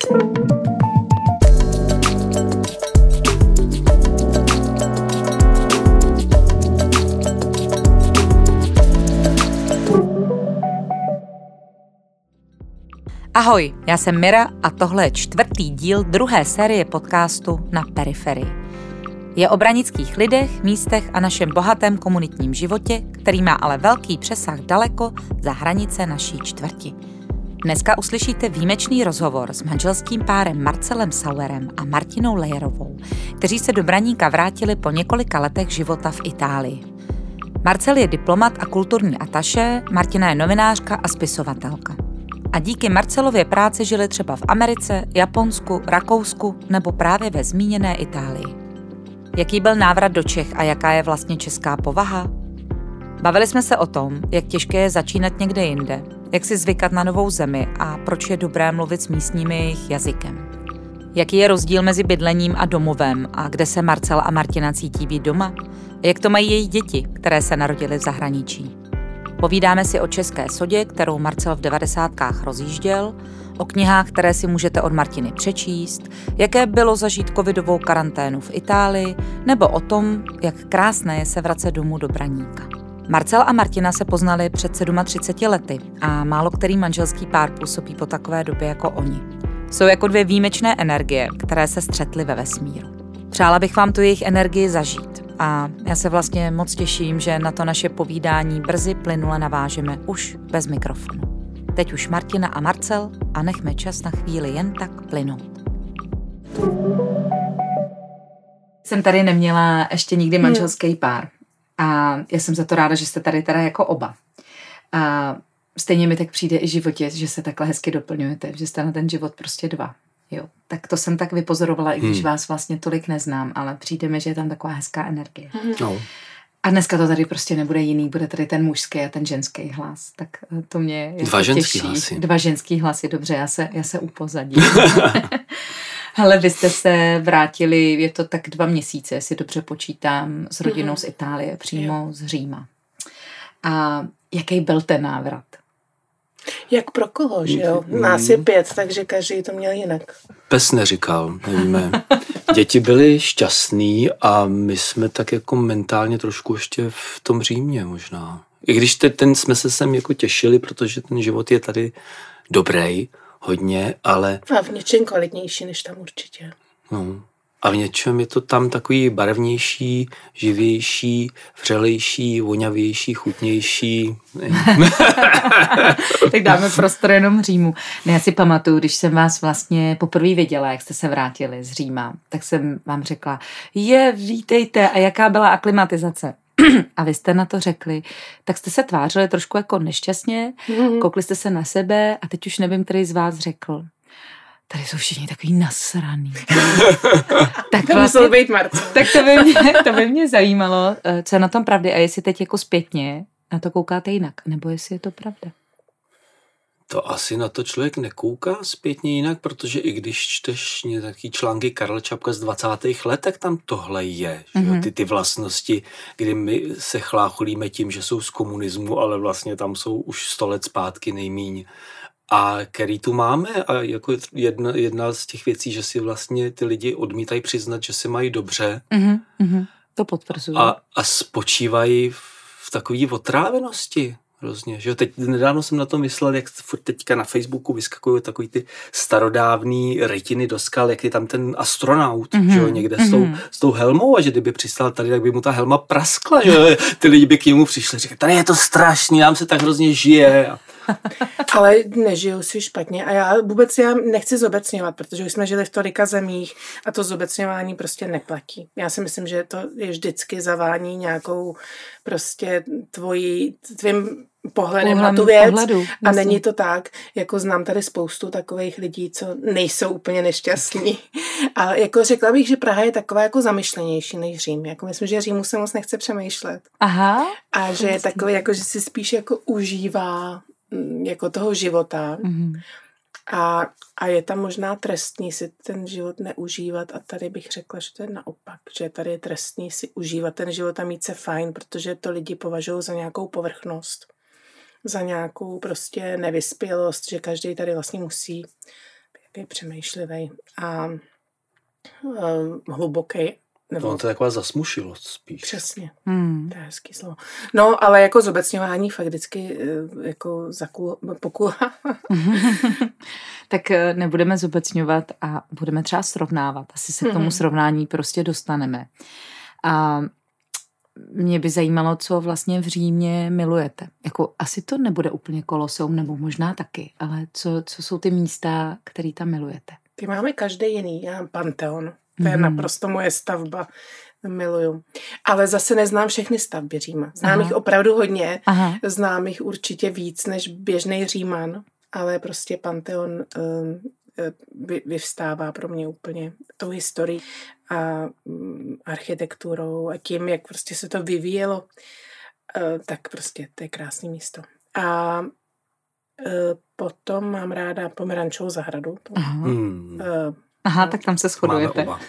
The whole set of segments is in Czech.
Ahoj, já jsem Mira a tohle je čtvrtý díl druhé série podcastu na periferii. Je o branických lidech, místech a našem bohatém komunitním životě, který má ale velký přesah daleko za hranice naší čtvrti. Dneska uslyšíte výjimečný rozhovor s manželským párem Marcelem Sauerem a Martinou Lejerovou, kteří se do Braníka vrátili po několika letech života v Itálii. Marcel je diplomat a kulturní ataše, Martina je novinářka a spisovatelka. A díky Marcelově práci žili třeba v Americe, Japonsku, Rakousku nebo právě ve zmíněné Itálii. Jaký byl návrat do Čech a jaká je vlastně česká povaha? Bavili jsme se o tom, jak těžké je začínat někde jinde, jak si zvykat na novou zemi a proč je dobré mluvit s místními jejich jazykem. Jaký je rozdíl mezi bydlením a domovem a kde se Marcel a Martina cítí být doma? Jak to mají jejich děti, které se narodily v zahraničí? Povídáme si o české sodě, kterou Marcel v devadesátkách rozjížděl, o knihách, které si můžete od Martiny přečíst, jaké bylo zažít covidovou karanténu v Itálii, nebo o tom, jak krásné je se vracet domů do Braníka. Marcel a Martina se poznali před 37 lety a málo který manželský pár působí po takové době jako oni. Jsou jako dvě výjimečné energie, které se střetly ve vesmíru. Přála bych vám tu jejich energii zažít a já se vlastně moc těším, že na to naše povídání brzy plynule navážeme už bez mikrofonu. Teď už Martina a Marcel a nechme čas na chvíli jen tak plynout. Jsem tady neměla ještě nikdy hmm. manželský pár a já jsem za to ráda, že jste tady teda jako oba. A stejně mi tak přijde i životě, že se takhle hezky doplňujete, že jste na ten život prostě dva. Jo, tak to jsem tak vypozorovala, i když hmm. vás vlastně tolik neznám, ale přijde mi, že je tam taková hezká energie. No. A dneska to tady prostě nebude jiný, bude tady ten mužský a ten ženský hlas. Tak eh, to mě Dva to ženský těší. hlasy. Dva ženský hlasy, dobře, já se, já se upozadím. Ale vy jste se vrátili, je to tak dva měsíce, jestli dobře počítám, s rodinou mm-hmm. z Itálie, přímo jo. z Říma. A jaký byl ten návrat? Jak pro koho, že jo? Nás je pět, takže každý to měl jinak. Pes neříkal, nevíme. Děti byly šťastný a my jsme tak jako mentálně trošku ještě v tom Římě možná. I když te, ten jsme se sem jako těšili, protože ten život je tady dobrý, hodně, ale... A v něčem kvalitnější než tam určitě. No. A v něčem je to tam takový barevnější, živější, vřelejší, voňavější, chutnější. tak dáme prostor jenom Římu. Ne, já si pamatuju, když jsem vás vlastně poprvé viděla, jak jste se vrátili z Říma, tak jsem vám řekla, je, vítejte, a jaká byla aklimatizace? a vy jste na to řekli, tak jste se tvářili trošku jako nešťastně, mm-hmm. koukli jste se na sebe a teď už nevím, který z vás řekl tady jsou všichni takový nasraný. tak to vlastně, být Marce. Tak to by, mě, to by mě zajímalo, eh, co je na tom pravdy a jestli teď jako zpětně na to koukáte jinak, nebo jestli je to pravda. To asi na to člověk nekouká zpětně jinak, protože i když čteš nějaký články Karla Čapka z 20. let, tak tam tohle je. Mm-hmm. Ty, ty vlastnosti, kdy my se chlácholíme tím, že jsou z komunismu, ale vlastně tam jsou už sto let zpátky nejmíň a který tu máme a jako jedna, jedna z těch věcí, že si vlastně ty lidi odmítají přiznat, že se mají dobře. Mm-hmm, to potvrzuji. A, a spočívají v takové otrávenosti hrozně. Že teď nedávno jsem na to myslel, jak furt teďka na Facebooku vyskakují takový ty starodávný rytiny do skal, jak je tam ten astronaut, mm-hmm. že jo, někde mm-hmm. s, tou, s tou helmou a že kdyby přistál tady, tak by mu ta helma praskla, že ty lidi by k němu přišli, říkají, tady je to strašný, nám se tak hrozně žije. Ale nežiju si špatně a já vůbec já nechci zobecňovat, protože už jsme žili v tolika zemích a to zobecňování prostě neplatí. Já si myslím, že to je vždycky zavání nějakou prostě tvojí, tvým pohledem Pohlem, na tu věc pohledu, a není to tak, jako znám tady spoustu takových lidí, co nejsou úplně nešťastní. A jako řekla bych, že Praha je taková jako zamyšlenější než Řím. Jako myslím, že Římu se moc nechce přemýšlet. Aha. A že je takový, jako že si spíš jako užívá Mm, jako toho života. Mm-hmm. A, a je tam možná trestní si ten život neužívat a tady bych řekla, že to je naopak, že tady je trestní si užívat ten život a mít se fajn, protože to lidi považují za nějakou povrchnost, za nějakou prostě nevyspělost, že každý tady vlastně musí Takový přemýšlivý a um, hluboký. Nebo... No, to je taková zasmušilost spíš. Přesně, hmm. to je hezký slovo. No, ale jako zobecňování fakt vždycky eh, jako zakul, pokulá. tak eh, nebudeme zobecňovat a budeme třeba srovnávat. Asi se k tomu mhm. srovnání prostě dostaneme. A mě by zajímalo, co vlastně v Římě milujete. Jako asi to nebude úplně koloseum, nebo možná taky, ale co, co jsou ty místa, které tam milujete? Ty máme každý jiný. Já mám Panteon. To je mm. naprosto moje stavba. Miluju. Ale zase neznám všechny stavby Říma. Znám Aha. jich opravdu hodně. Aha. Znám jich určitě víc než běžný Říman. Ale prostě Panteon um, vyvstává pro mě úplně tou historií a um, architekturou a tím, jak prostě se to vyvíjelo, uh, tak prostě to je krásné místo. A uh, potom mám ráda pomerančovou zahradu. Aha. Hmm. Uh, Aha, tak tam se shodujete. Máme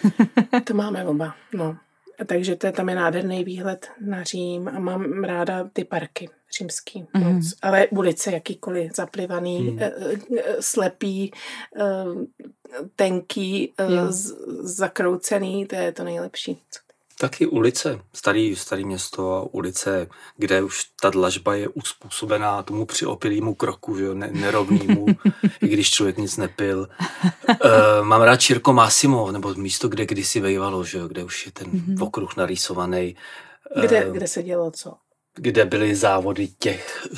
oba. to máme oba, no. Takže to je, tam je nádherný výhled na Řím a mám ráda ty parky římský mm-hmm. moc. Ale ulice jakýkoliv zaplivaný, mm. slepý, tenký, z, zakroucený, to je to nejlepší. Taky ulice, starý, starý město a ulice, kde už ta dlažba je uspůsobená tomu přiopilýmu kroku, že jo, ne, nerovnýmu, i když člověk nic nepil. Uh, mám rád Čirko Massimo, nebo místo, kde kdysi vejvalo, že jo, kde už je ten mm-hmm. okruh narýsovaný. Kde, uh, kde se dělo co? Kde byly závody těch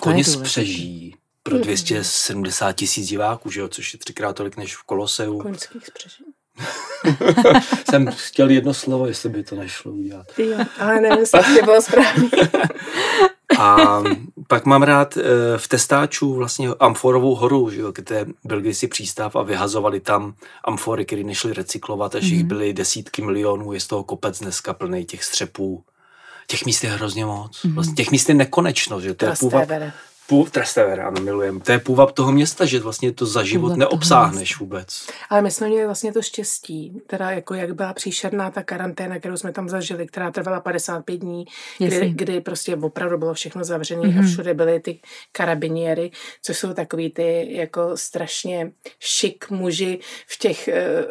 koně z přeží pro 270 mhm. tisíc diváků, že jo, což je třikrát tolik než v Koloseu. Koňských spřeží. Jsem chtěl jedno slovo, jestli by to nešlo udělat. Jo, ale nevím, jestli bylo správně. A pak mám rád eh, v Testáču vlastně Amforovou horu, že jo, kde byl kdysi přístav a vyhazovali tam amfory, které nešly recyklovat, až mm-hmm. jich mhm. byly desítky milionů, je z toho kopec dneska plný těch střepů. Těch míst je hrozně moc. Mm-hmm. Vlastně těch míst je nekonečno, že to je půvab, Pův, Trastevere, ano, milujem. To je půvab toho města, že vlastně to za život neobsáhneš vůbec. Ale my jsme měli vlastně to štěstí, teda jako jak byla příšerná ta karanténa, kterou jsme tam zažili, která trvala 55 dní, kdy, kdy prostě opravdu bylo všechno zavřené mm-hmm. a mhm. všude byly ty karabiniery, což jsou takový ty jako strašně šik muži v těch uh,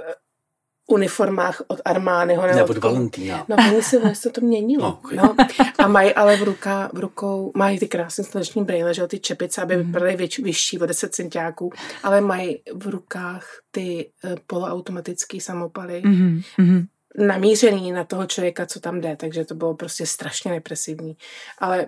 uniformách od Armányho. Nebo od Valentína. No, oni se, se to měnilo. No, okay. no. A mají ale v, ruka, v rukou, mají ty krásné sluneční brýle, že ty čepice, aby mm. vypadaly věč, vyšší o 10 centiáků, ale mají v rukách ty uh, poloautomatické samopaly. Mm-hmm. namířený na toho člověka, co tam jde, takže to bylo prostě strašně depresivní. Ale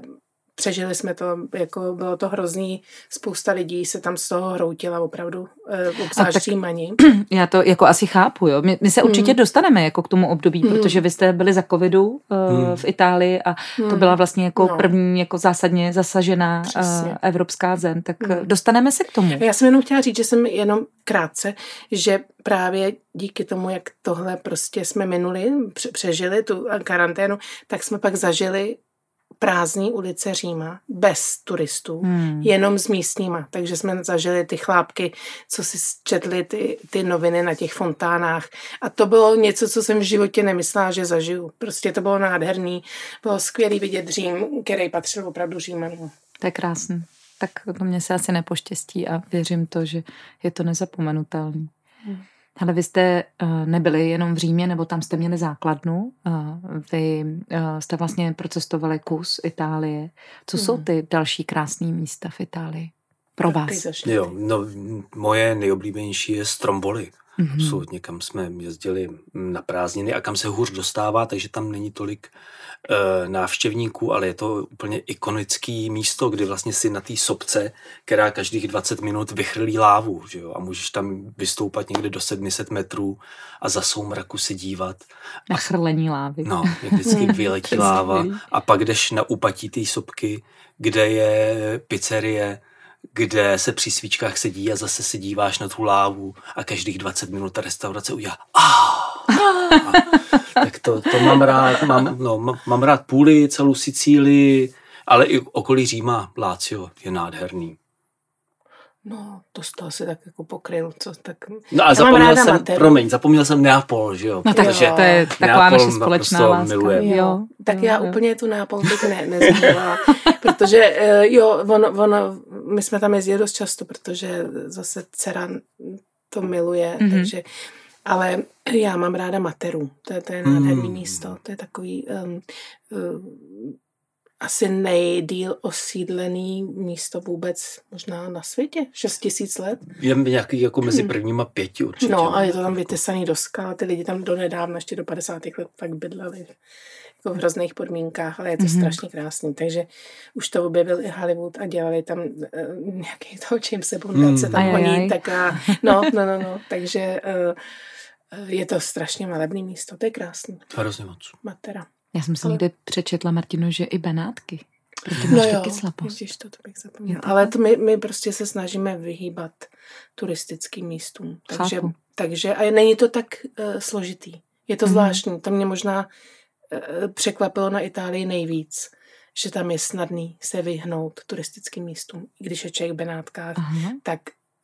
přežili jsme to, jako bylo to hrozný, spousta lidí se tam z toho hroutila opravdu, eh, obzvlášť mani. Já to jako asi chápu, jo. My, my se určitě hmm. dostaneme jako k tomu období, hmm. protože vy jste byli za covidu uh, hmm. v Itálii a hmm. to byla vlastně jako no. první jako zásadně zasažená uh, evropská zem, tak hmm. dostaneme se k tomu. Já jsem jenom chtěla říct, že jsem jenom krátce, že právě díky tomu, jak tohle prostě jsme minuli, přežili tu karanténu, tak jsme pak zažili prázdní ulice Říma, bez turistů, hmm. jenom s místníma. Takže jsme zažili ty chlápky, co si četli ty, ty noviny na těch fontánách. A to bylo něco, co jsem v životě nemyslela, že zažiju. Prostě to bylo nádherný. Bylo skvělý vidět Řím, který patřil opravdu Římanům. To je krásný. Tak to mě se asi nepoštěstí a věřím to, že je to nezapomenutelný. Hmm. Ale vy jste uh, nebyli jenom v Římě, nebo tam jste měli základnu. Uh, vy uh, jste vlastně procestovali kus Itálie. Co hmm. jsou ty další krásné místa v Itálii pro vás? Jo, no, moje nejoblíbenější je Stromboli. Mm-hmm. Absolutně, kam jsme jezdili na prázdniny a kam se hůř dostává, takže tam není tolik e, návštěvníků, ale je to úplně ikonický místo, kdy vlastně si na té sobce, která každých 20 minut vychrlí lávu, že jo, a můžeš tam vystoupat někde do 700 metrů a za soumraku se dívat. Na chrlení lávy. No, jak vždycky vyletí láva a pak jdeš na úpatí té sobky, kde je pizzerie, kde se při svíčkách sedí a zase se díváš na tu lávu a každých 20 minut ta restaurace udělá ah! tak to, to mám rád, mám, no, mám rád Půli, celou Sicílii, ale i okolí Říma, Lácio je nádherný. No, to z toho si tak jako pokryl, co tak... No a zapomněl jsem, materu. promiň, zapomněl jsem Neapol, že jo? No tak jo. to je taková Neapol naše společná láska. Milujem. Jo. jo. Tak jo, já jo. úplně tu Neapol bych ne, nezmínila, protože eh, jo, on, on, my jsme tam jezdili dost často, protože zase dcera to miluje, mm-hmm. takže ale já mám ráda Materu, to je, to je nádherný mm. místo, to je takový um, um, asi nejdíl osídlený místo vůbec možná na světě, 6 tisíc let. Je nějaký jako mezi prvníma pěti určitě. No a je to tam vytesaný do skal, ty lidi tam do nedávna, ještě do 50. let tak bydleli jako v hrozných podmínkách, ale je to mm-hmm. strašně krásný. Takže už to objevil i Hollywood a dělali tam uh, nějaký to, čím se Bond se tam honí, tak a, no, no, no, no, takže uh, je to strašně malebný místo, to je krásný. Hrozně moc. Matera. Já jsem si ale... někde přečetla, Martino, že i Benátky. No jo, ježiš, to, to bych zapomněla. Ale to my, my prostě se snažíme vyhýbat turistickým místům. Takže, takže a není to tak uh, složitý. Je to mm. zvláštní. To mě možná uh, překvapilo na Itálii nejvíc, že tam je snadný se vyhnout turistickým místům. Když je člověk v Benátkách, Aha. tak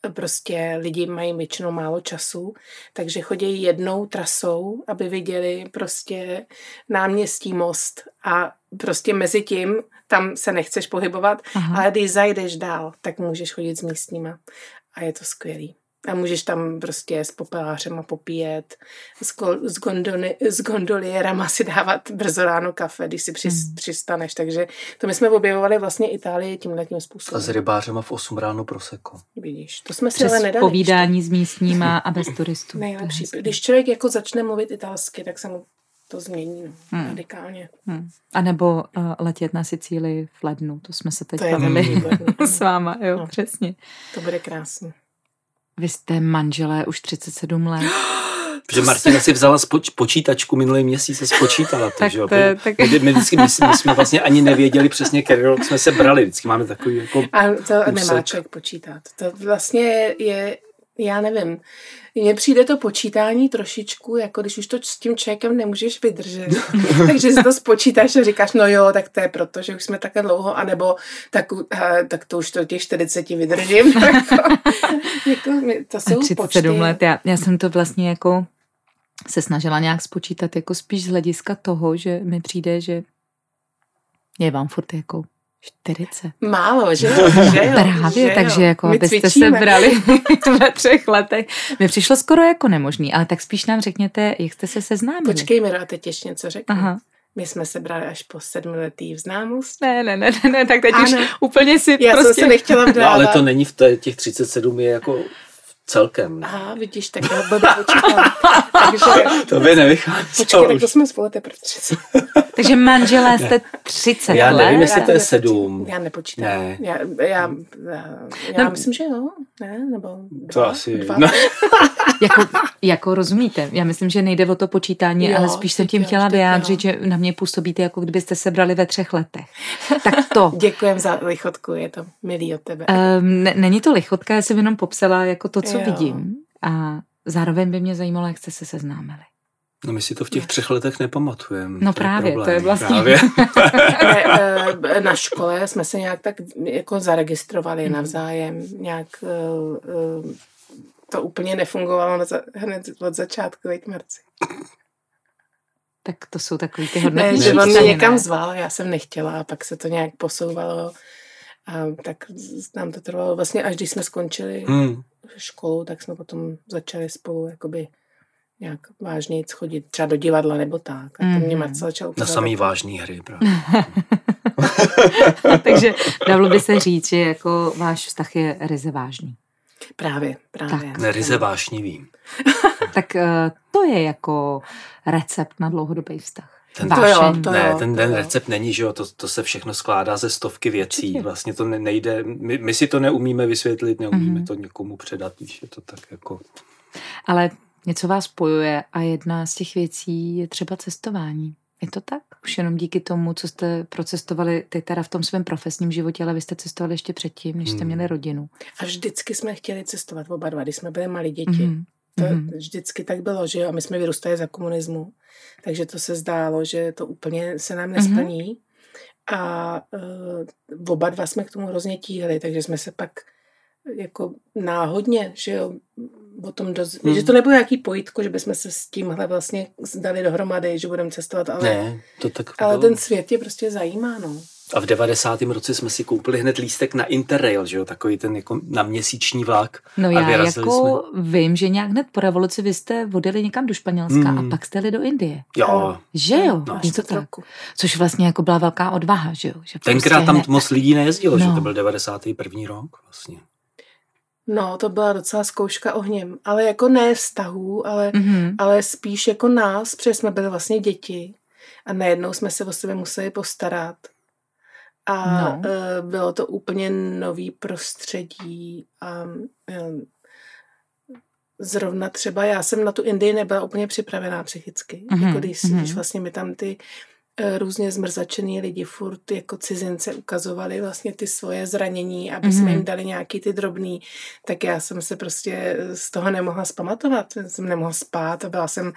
prostě lidi mají většinou málo času, takže chodí jednou trasou, aby viděli prostě náměstí most a prostě mezi tím tam se nechceš pohybovat, Aha. ale když zajdeš dál, tak můžeš chodit s místníma a je to skvělý. A můžeš tam prostě s popelářem popíjet, s, go, s, gondony, s gondolierama si dávat brzo ráno kafe, když si přis, hmm. přistaneš. Takže to my jsme objevovali vlastně Itálii tímhle tím způsobem. A s rybářema v 8 ráno proseko. Vidíš, to jsme si Přes ale nedali. povídání ještě. s místníma a bez turistů. Nejlepší. Když člověk jako začne mluvit italsky, tak se mu to změní no, hmm. radikálně. Hmm. A nebo uh, letět na Sicílii v lednu, to jsme se teď bavili s váma, jo, no. přesně. To bude krásný. Vy jste manželé už 37 let. Že Martina si vzala spoč, počítačku minulý měsíc a spočítala to, tak že jo? To, tak... My, my, vždycky, my, my, jsme vlastně ani nevěděli přesně, který rok jsme se brali. Vždycky máme takový jako A to úsek. nemá člověk počítat. To vlastně je, já nevím, mně přijde to počítání trošičku, jako když už to s tím člověkem nemůžeš vydržet. Takže si to spočítáš a říkáš, no jo, tak to je proto, že už jsme takhle dlouho, anebo tak, tak to už to těch 40 vydržím. jako, to jsou 37 počty. let, já, já jsem to vlastně jako se snažila nějak spočítat jako spíš z hlediska toho, že mi přijde, že je vám furt jako 40. Málo, že jo? Že jo Právě, že takže jo. jako byste se brali ve třech letech. Mi přišlo skoro jako nemožný, ale tak spíš nám řekněte, jak jste se seznámili. Počkej, Miro, a teď ještě něco řeknu. Aha. My jsme se brali až po sedmiletý vznámost. Ne, ne, ne, ne, tak teď ano. už úplně si Já prostě... jsem se nechtěla vdávat. No, ale to není v těch 37, je jako celkem. Aha, vidíš, tak já blbě počítám. Takže, to by nevycházelo. Počkej, tak to jsme spolu teprve 30. Takže manželé jste 30 Já let? nevím, jestli to je 7. Já nepočítám. Ne. Já, já, já, já no, myslím, že jo. Ne, nebo dva, To asi dva. No. jako, jako rozumíte, já myslím, že nejde o to počítání, Jo, ale spíš jsem tím jo, chtěla vyjádřit, že na mě působíte, jako kdybyste se brali ve třech letech. Tak to. Děkujem za lichotku, je to milý od tebe. Um, ne, není to lichotka, já jsem jenom popsala jako to, co Jo. vidím. A zároveň by mě zajímalo, jak jste se seznámili. No my si to v těch třech letech nepamatujeme. No právě, to je vlastně- Právě. ne, eh, na škole jsme se nějak tak jako zaregistrovali navzájem, nějak eh, eh, to úplně nefungovalo hned od začátku, veď Marci. Tak to jsou takový ty Ne, hodnotní že on mě někam ne? zval, já jsem nechtěla a pak se to nějak posouvalo a tak nám to trvalo vlastně až když jsme skončili Hmm. školu, tak jsme potom začali spolu jakoby nějak vážněji chodit třeba do divadla nebo tak. A to mě Mhm. Marcel začal Na samý vážný hry, právě. Takže dalo by se říct, že jako váš vztah je ryze vážný. Právě, právě. Ne, ryze vášnivý. Tak eh, to je jako recept na dlouhodobý vztah. Ten, To jo, to ne, jo, ten, to ten jo. recept není, že jo, to, to se všechno skládá ze stovky věcí. Určitě. Vlastně to ne, nejde, my, my si to neumíme vysvětlit, neumíme Mhm. to někomu předat, když je to tak jako... Ale něco vás spojuje a jedna z těch věcí je třeba cestování. Je to tak? Už jenom díky tomu, co jste procestovali teď teda v tom svém profesním životě, ale vy jste cestovali ještě předtím, než jste Hmm. měli rodinu. A vždycky jsme chtěli cestovat oba dva, když jsme byli malí děti. Mhm. To Mhm. vždycky tak bylo, že jo? A my jsme vyrůstali za komunismu, takže to se zdálo, že to úplně se nám nesplní. A uh, oba dva jsme k tomu hrozně tíhli, takže jsme se pak jako náhodně, že jo, o tom doz... Hmm. že to nebylo nějaký pojítko, že bychom se s tímhle vlastně dali dohromady, že budeme cestovat, ale, Ne, to tak ale bylo. ten svět tě prostě zajímá, no. A v 90. roce jsme si koupili hned lístek na Interrail, že jo, takový ten jako na měsíční vlak. No a já jako vím, že nějak hned po revoluci vy jste odjeli někam do Španělska Hmm. a pak jste jeli do Indie. Jo, Že jo? No. To tak. roku. Což vlastně jako byla velká odvaha, že jo? Že tenkrát prostě tam hned- moc lidí nejezdilo, že No. to byl 91. rok vlastně. No, to byla docela zkouška ohněm, ale jako ne vztahů, ale, Mhm. ale spíš jako nás, protože jsme byli vlastně děti a najednou jsme se o sebe museli postarat. A No. no. bylo to úplně nový prostředí a em, zrovna třeba já jsem na tu Indii nebyla úplně připravená psychicky. Mhm, Mm-hmm. Jako když, mhm. mm-hmm. když vlastně mi tam ty eh, různě zmrzačený lidi furt jako cizince ukazovali vlastně ty svoje zranění, aby mm-hmm. jsme Mhm. jim dali nějaký ty drobný, tak já jsem se prostě z toho nemohla zpamatovat. Jsem nemohla spát a byla jsem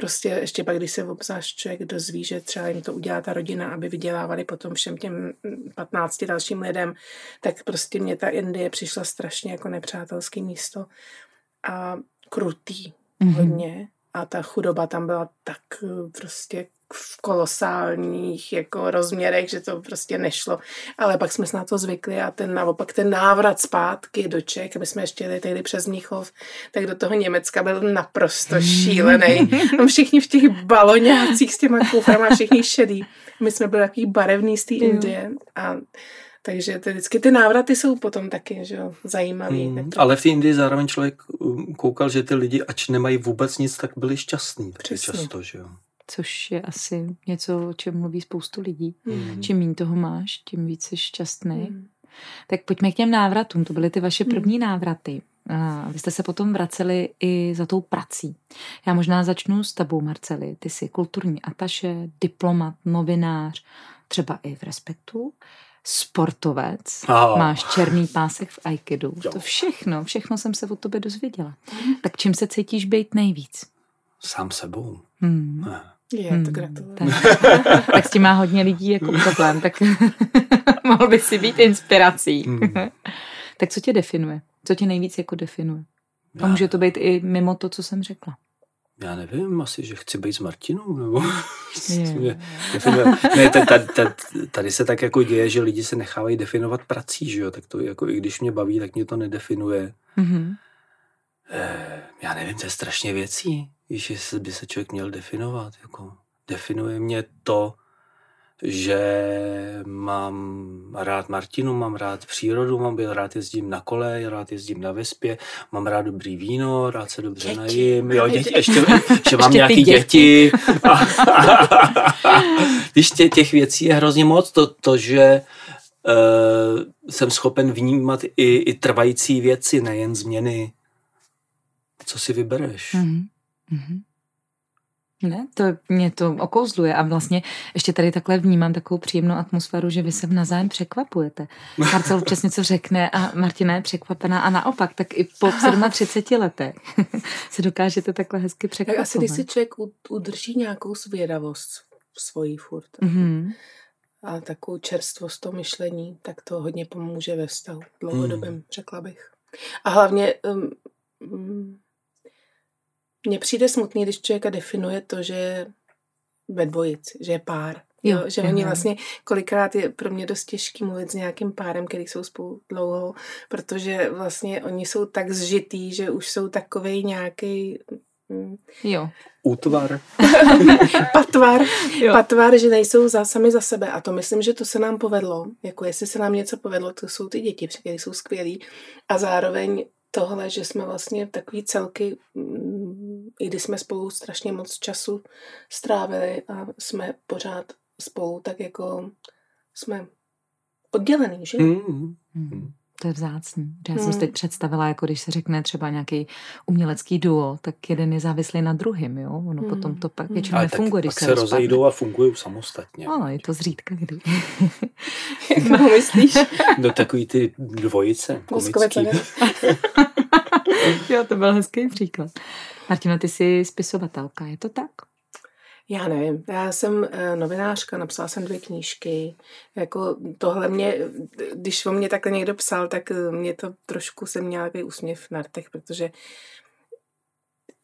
prostě ještě pak, když se obzvlášť člověk dozví, že třeba jim to udělá ta rodina, aby vydělávali potom všem těm 15 dalším lidem, tak prostě mě ta Indie přišla strašně jako nepřátelský místo a krutý Mhm. hodně a ta chudoba tam byla tak eh, prostě v kolosálních jako rozměrech, že to prostě nešlo. Ale pak jsme se na to zvykli a ten naopak ten návrat zpátky do Čech, aby jsme ještě jeli tehdy přes Mnichov, tak do toho Německa byl naprosto šílený. No všichni v těch baloňácích s těma kouframa, všichni šedý. My jsme byli takový barevný z té. Indie a takže ty, vždycky ty návraty jsou potom taky, že jo, zajímavý. Hmm. To- Ale v Indii zároveň člověk um, koukal, že ty lidi, ač nemají vůbec nic, tak byli šťastní. Přesně. často, že jo. Což je asi něco, o čem mluví spoustu lidí. Hmm. Čím méně toho máš, tím víc jsi šťastný. Hmm. Tak pojďme k těm návratům. To byly ty vaše Hmm. první návraty. A vy jste se potom vraceli i za tou prací. Já možná začnu s tebou, Marceli. Ty jsi kulturní ataše, diplomat, novinář, třeba i v Respektu, sportovec, Ah. máš černý pásek v Aikidu. Jo. To všechno, všechno jsem se o tobě dozvěděla. Tak čím se cítíš být nejvíc? Sám sebou. Hmm. Je, Hmm, to gratuluju. Tak, tak s tím má hodně lidí jako problém, tak mohl by si být inspirací. Hmm. tak co tě definuje? Co tě nejvíc jako definuje? A Já- může to být i mimo to, co jsem řekla. Já nevím, asi, že chci být s Martinou, nebo... Je. Ne, tady, tady, tady, tady, se tak jako děje, že lidi se nechávají definovat prací, že jo, tak to jako i když mě baví, tak mě to nedefinuje. Mhm. Eh, já nevím, to je strašně věcí, víš, jestli by se člověk měl definovat, jako definuje mě to, že mám rád Martinu, mám rád přírodu, mám byl rád jezdím na kole, rád jezdím na vespě, mám rád dobrý víno, rád se dobře Děti. najím, jo, děti, ještě, ještě mám děti. děti. Víš, tě, těch věcí je hrozně moc, to, to že uh, jsem schopen vnímat i, i trvající věci, nejen změny. Co si vybereš? Mhm. Mhm. Ne, to mě to okouzluje a vlastně ještě tady takhle vnímám takovou příjemnou atmosféru, že vy se navzájem překvapujete. Marcel občas něco řekne a Martina je překvapená a naopak, tak i po 37 letech se dokážete takhle hezky Tak překvapovat. asi když si člověk udrží nějakou zvědavost svojí furt Mhm. a takovou čerstvost to myšlení, tak to hodně pomůže ve vztahu dlouhodobém, hmm. řekla bych. A hlavně um, um, mně přijde smutný, když člověka definuje to, že je ve dvojici, že je pár. Jo, Jo, že oni jo. vlastně kolikrát je pro mě dost těžký mluvit s nějakým párem, který jsou spolu dlouho, protože vlastně oni jsou tak zžitý, že už jsou takovej nějaký Jo. Útvar. patvar, Jo. patvar, že nejsou za, sami za sebe. A to myslím, že to se nám povedlo. Jako jestli se nám něco povedlo, to jsou ty děti, které jsou skvělí. A zároveň tohle, že jsme vlastně takový celky, mm, i když jsme spolu strašně moc času strávili a jsme pořád spolu, tak jako jsme oddělený, že? Mm. Hmm. To je vzácný. Já jsem Hmm. si teď představila, jako když se řekne třeba nějaký umělecký duo, tak jeden je závislý na druhým, jo? Ono Hmm. potom to pak Hmm. většinou Ale tak nefunguje, když pak se, se rozpadne. rozejdou a fungují samostatně. Ano, je to zřídka kdy. Jak to myslíš? Do takový ty dvojice komický. jo, to byl hezký příklad. Martina, ty jsi spisovatelka, je to tak? Já nevím, já jsem eh, novinářka, napsala jsem dvě knížky, jako tohle mě, když o mě takhle někdo psal, tak eh, mě to trošku jsem měla takový úsměv na rtech, protože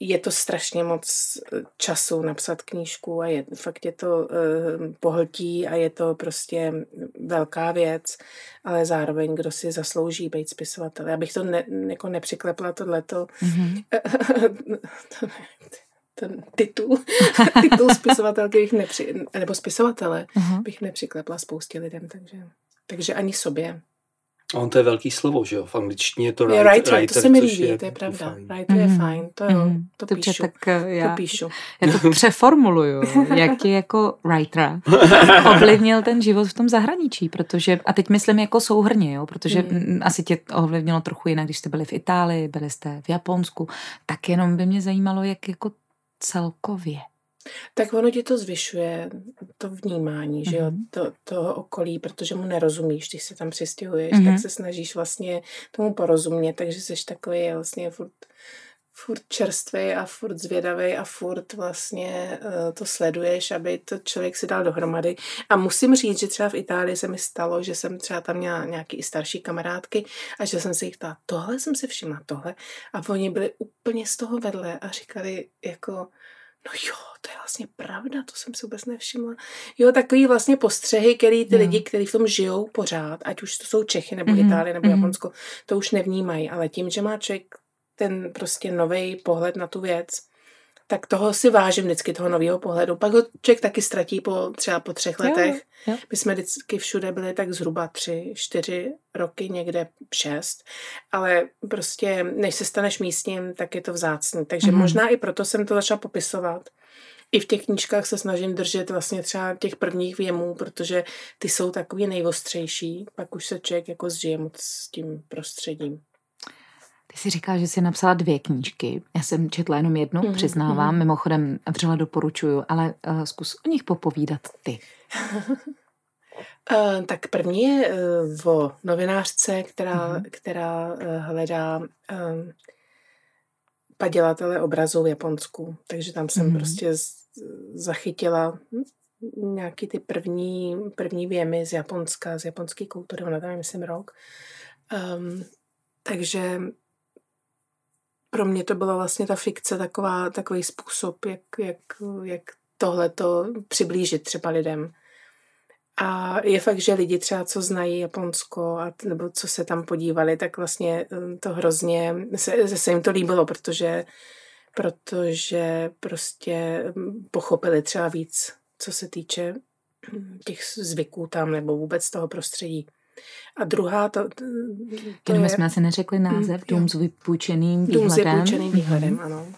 je to strašně moc času napsat knížku a je, fakt je to uh, pohltí a je to prostě velká věc, ale zároveň, kdo si zaslouží být spisovatel. Já bych to ne, jako nepřiklepla tohleto. Mm-hmm. ten titul, titul spisovatelky bych nepři, nebo spisovatele uh-huh. bych nepřiklepla spoustě lidem, takže, takže ani sobě. A on to je velký slovo, že jo? V angličtině je to writer, writer, writer to se mi líbí, je, to je pravda. Fajn. Writer je mhm. fajn, to jo, mm. to Dobře, píšu. Tak eh, já, to píšu. Já to přeformuluju, jak ti jako writer ovlivnil ten život v tom zahraničí, protože, a teď myslím jako souhrně, jo, protože mm. asi tě ovlivnilo trochu jinak, když jste byli v Itálii, byli jste v Japonsku, tak jenom by mě zajímalo, jak jako celkově. Tak ono ti to zvyšuje, to vnímání, mm-hmm. že jo, mhm. to, toho okolí, protože mu nerozumíš, když se tam přistěhuješ, mm-hmm. tak se snažíš vlastně tomu porozumět, takže jsi takový vlastně furt, furt čerstvý a furt zvědavý a furt vlastně uh, to sleduješ, aby to člověk si dal dohromady. A musím říct, že třeba v Itálii se mi stalo, že jsem třeba tam měla nějaký i starší kamarádky a že jsem si jich ptala, tohle jsem si všimla, tohle. A oni byli úplně z toho vedle a říkali jako, no jo, to je vlastně pravda, to jsem si vůbec nevšimla. Jo, takový vlastně postřehy, který ty no. lidi, kteří v tom žijou pořád, ať už to jsou Čechy, nebo mm-hmm. Itálie, nebo mm-hmm. Japonsko, to už nevnímají, ale tím, že má člověk ten prostě nový pohled na tu věc, tak toho si vážím vždycky, toho nového pohledu. Pak ho člověk taky ztratí po, třeba po třech jo, letech. Jo. My jsme vždycky všude byli tak zhruba tři, čtyři roky, někde šest, ale prostě než se staneš místním, tak je to vzácný. Takže mm-hmm. možná i proto jsem to začala popisovat. I v těch knížkách se snažím držet vlastně třeba těch prvních věmů, protože ty jsou takový nejostřejší, pak už se člověk jako zžije moc s tím prostředím. Ty jsi říkala, že jsi napsala dvě knížky. Já jsem četla jenom jednu, mm-hmm. přiznávám. Mm-hmm. Mimochodem vřele doporučuju, ale uh, zkus o nich popovídat ty. uh, tak první je uh, o novinářce, která, mm-hmm. která uh, hledá padělatele obrazu v Japonsku. Takže tam jsem mm-hmm. prostě z, zachytila nějaký ty první, první věmy z Japonska, z japonské kultury, ona tam myslím rok. Um, takže pro mě to byla vlastně ta fikce taková, takový způsob, jak, jak, jak tohle to přiblížit třeba lidem. A je fakt, že lidi třeba, co znají Japonsko a, nebo co se tam podívali, tak vlastně eh, to hrozně, se, se jim to líbilo, protože, protože prostě hm, pochopili třeba víc, co se týče hm, těch zvyků tam nebo vůbec toho prostředí. A druhá, to, to Jenom je... jsme asi neřekli název, mm, Dům s vypůjčeným výhledem. Dům s vypůjčeným výhledem, mm-hmm. ano.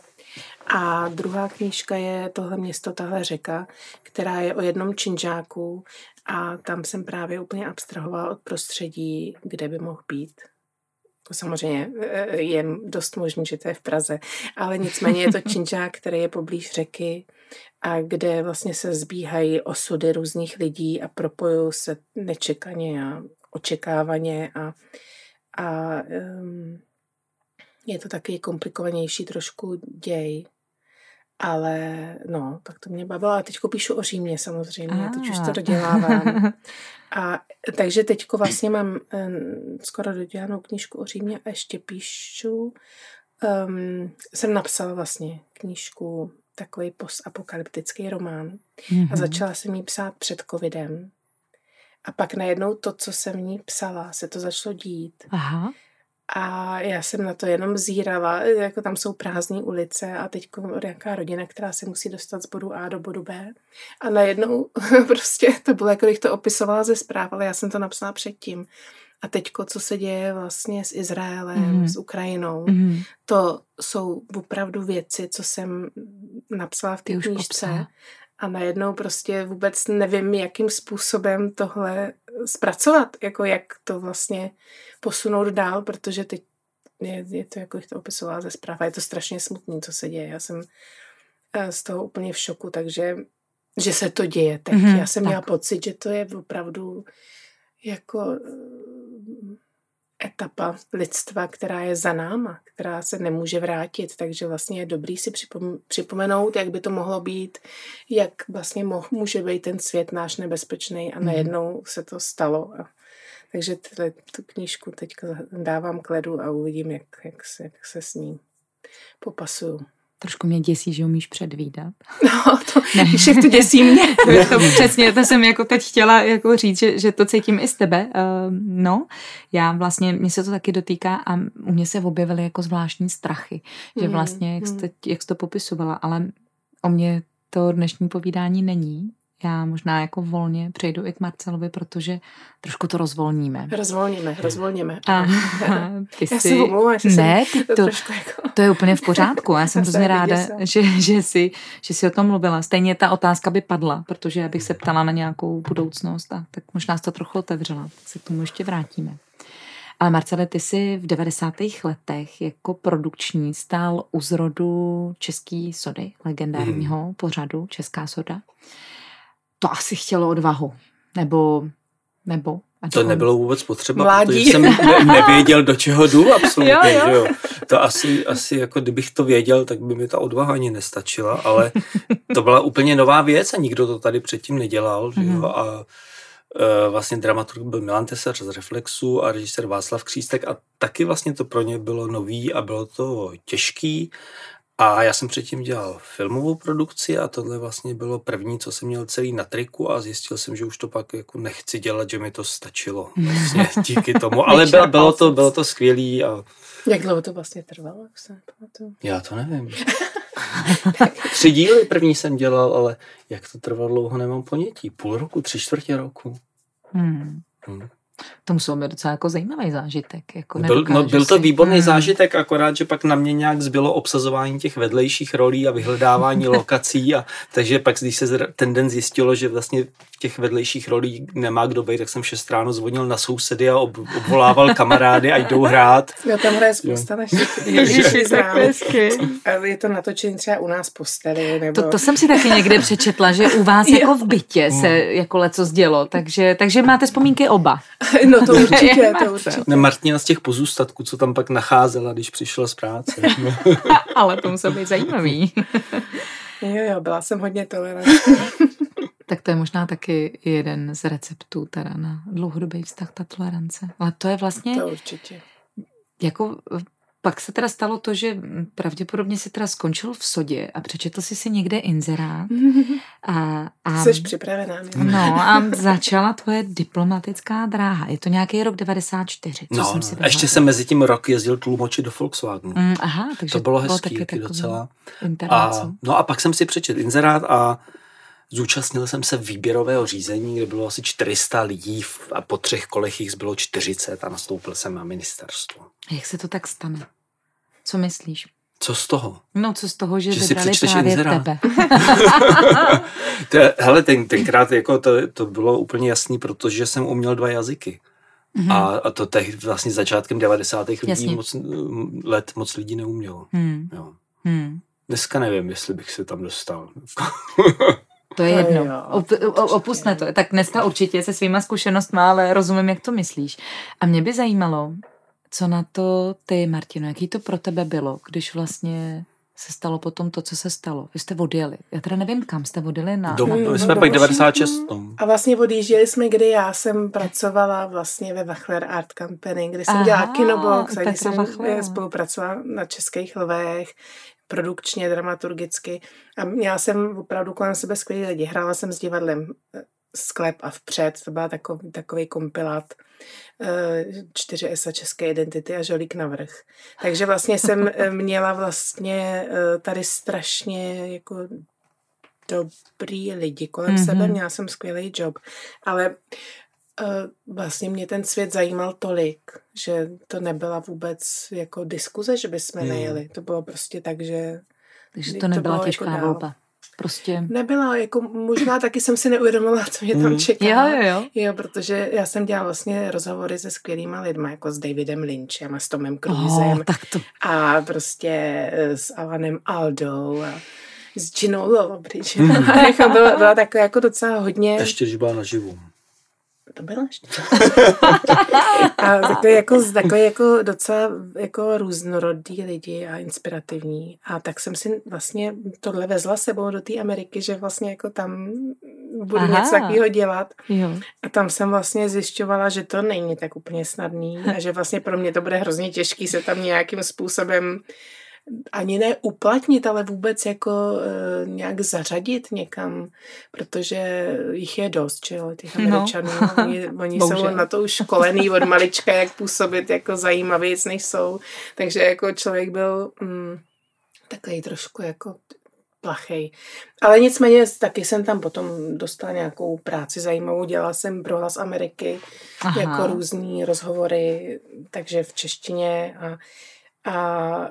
A druhá knížka je Tohle město, tahle řeka, která je o jednom činžáku a tam jsem právě úplně abstrahovala od prostředí, kde by mohl být. Samozřejmě e, je dost možný, že to je v Praze, ale nicméně je to činžák, který je poblíž řeky a kde vlastně se zbíhají osudy různých lidí a propojují se nečekaně a očekávaně a, a um, je to taky komplikovanější trošku děj. Ale no, tak to mě bavilo. A teď píšu o Římě samozřejmě, a. teď už to dodělávám. A takže teď vlastně mám um, skoro dodělanou knížku o Římě a ještě píšu. Um, jsem napsala vlastně knížku, takový postapokalyptický román. Mm-hmm. A začala jsem ji psát před covidem. A pak najednou to, co jsem v ní psala, se to začalo dít. Aha. A já jsem na to jenom zírala, jako tam jsou prázdné ulice a teď nějaká rodina, která se musí dostat z bodu A do bodu B. A najednou prostě to bylo, jako když to opisovala ze zpráv, ale já jsem to napsala předtím. A teďko, co se děje vlastně s Izraelem, mm. s Ukrajinou, mm. to jsou opravdu věci, co jsem napsala v té knížce a najednou prostě vůbec nevím, jakým způsobem tohle zpracovat, jako jak to vlastně posunout dál, protože teď je, je to, jako jich to opisovala ze zpráv a je to strašně smutný, co se děje. Já jsem eh, z toho úplně v šoku, takže že se to děje teď. Mm-hmm, Já jsem tak. měla pocit, že to je opravdu jako etapa lidstva, která je za náma, která se nemůže vrátit, takže vlastně je dobrý si připomenout, jak by to mohlo být, jak vlastně moh, může být ten svět náš nebezpečný a mhm. najednou se to stalo. A, takže tyhle, tu knížku teďka dávám k ledu a uvidím, jak, jak, se, jak se s ní popasuju. Trošku mě děsí, že umíš předvídat. No, to ne. to děsí mě. to, přesně, to jsem jako teď chtěla jako říct, že, že to cítím i z tebe. Uh, no, já vlastně, mě se to taky dotýká a u mě se objevily jako zvláštní strachy, že hmm, vlastně, jak jste, jak jste to popisovala, ale o mě to dnešní povídání není, já možná jako volně přejdu i k Marcelovi, protože trošku to rozvolníme. Rozvolníme, rozvolníme. A, ty já si omlouvám, že ne, ty to, to, jako... to je úplně v pořádku. Já jsem hrozně ráda, že, že, jsi, že jsi o tom mluvila. Stejně ta otázka by padla, protože já bych se ptala na nějakou budoucnost a tak možná jsi to trochu otevřela. Tak se k tomu ještě vrátíme. Ale Marcele, ty jsi v 90. letech jako produkční stál u zrodu Český sody, legendárního mm. pořadu Česká soda to asi chtělo odvahu. Nebo, nebo to on... nebylo vůbec potřeba, Mládí. protože jsem ne, nevěděl, do čeho jdu absolutně. jo, jo. Že jo. To asi, asi jako kdybych to věděl, tak by mi ta odvaha ani nestačila, ale to byla úplně nová věc a nikdo to tady předtím nedělal. Že jo. Mhm. A e, vlastně dramaturg byl Milan Tesař z Reflexu a režisér Václav Křístek a taky vlastně to pro ně bylo nový a bylo to těžký a já jsem předtím dělal filmovou produkci a tohle vlastně bylo první, co jsem měl celý na triku a zjistil jsem, že už to pak jako nechci dělat, že mi to stačilo vlastně díky tomu. Ale bylo, bylo, to, bylo to skvělý. A... Jak dlouho to vlastně trvalo? Já to nevím. Tři díly první jsem dělal, ale jak to trvalo dlouho, nemám ponětí. Půl roku, tři čtvrtě roku. Hmm. Hmm. To muselo být docela jako zajímavý zážitek. Jako byl, no, byl to si... výborný hmm. zážitek, akorát, že pak na mě nějak zbylo obsazování těch vedlejších rolí a vyhledávání lokací. A, takže pak, když se ten den zjistilo, že vlastně v těch vedlejších rolí nemá kdo být, tak jsem šest ráno zvonil na sousedy a ob, obvolával kamarády a jdou hrát. Jo, tam hraje spousta Je to natočení třeba u nás posteli. Nebo... To, to, jsem si taky někde přečetla, že u vás jako v bytě se jako leco zdělo, takže, takže máte vzpomínky oba. No to určitě, to určitě. Ne, Martina z těch pozůstatků, co tam pak nacházela, když přišla z práce. Ale to muselo být zajímavý. jo, jo, byla jsem hodně tolerantní. tak to je možná taky jeden z receptů teda na dlouhodobý vztah, ta tolerance. Ale to je vlastně... To určitě. Jako pak se teda stalo to, že pravděpodobně si teda skončil v sodě a přečetl si si někde inzerát. A, a, Jsi připravená. No a začala tvoje diplomatická dráha. Je to nějaký rok 94. Co no, jsem si ještě jsem mezi tím rok jezdil tlumočit do Volkswagenu. Mm, aha, takže to bylo hezký taky docela. A, no a pak jsem si přečetl inzerát a Zúčastnil jsem se výběrového řízení, kde bylo asi 400 lidí a po třech kolech jich bylo 40 a nastoupil jsem na ministerstvo. Jak se to tak stane? Co myslíš? Co z toho? No, co z toho, že, že vybrali právě inzerát. tebe. to, hele, ten, tenkrát jako to, to bylo úplně jasný, protože jsem uměl dva jazyky. Mm-hmm. A, a to teď vlastně začátkem 90. lidí moc, let moc lidí neumělo. Mm. Jo. Mm. Dneska nevím, jestli bych se tam dostal. To je jedno. Op, opustne to. Tak dneska určitě se svýma zkušenostmi, ale rozumím, jak to myslíš. A mě by zajímalo, co na to ty, Martino, jaký to pro tebe bylo, když vlastně se stalo potom to, co se stalo. Vy jste odjeli. Já teda nevím, kam jste odjeli na... Do, my jsme pak 96. A vlastně odjížděli jsme, kdy já jsem pracovala vlastně ve Wachler Art Company, kde jsem Aha, dělala kinobox, a jsem spolupracovala na Českých lvech, produkčně, dramaturgicky. A měla jsem opravdu kolem sebe skvělý lidi. Hrála jsem s divadlem eh, Sklep a vpřed, to byla takový, takový kompilát eh, čtyři esa české identity a žolík na vrch. Takže vlastně jsem eh, měla vlastně tady strašně jako dobrý lidi kolem mm-hmm. sebe, měla jsem skvělý job, ale vlastně mě ten svět zajímal tolik, že to nebyla vůbec jako diskuze, že bychom hmm. nejeli. To bylo prostě tak, že... Takže to nebyla to těžká jako volba. Prostě... Nebyla, jako možná taky jsem si neuvědomila, co mě tam hmm. čeká. Jo, jo, jo. Jo, protože já jsem dělala vlastně rozhovory se skvělýma lidma, jako s Davidem Lynchem a s Tomem Cruisem. Oh, tak to... A prostě s Alanem Aldou a s Ginou Lollobrigid. Mm. jako byla, byla taková jako docela hodně... Ještě, když byla naživu to bylo ještě. a takový jako, takový jako docela jako různorodý lidi a inspirativní. A tak jsem si vlastně tohle vezla sebou do té Ameriky, že vlastně jako tam budu Aha. něco takového dělat. Jo. A tam jsem vlastně zjišťovala, že to není tak úplně snadný a že vlastně pro mě to bude hrozně těžký se tam nějakým způsobem ani ne uplatnit, ale vůbec jako e, nějak zařadit někam, protože jich je dost, že jo, těch no. Američanů. No. Oni, oni jsou na to už školený od malička, jak působit jako zajímavý, než jsou. Takže jako člověk byl mm, takový trošku jako plachej. Ale nicméně taky jsem tam potom dostala nějakou práci zajímavou. Dělala jsem pro Hlas Ameriky Aha. jako různý rozhovory, takže v češtině a, a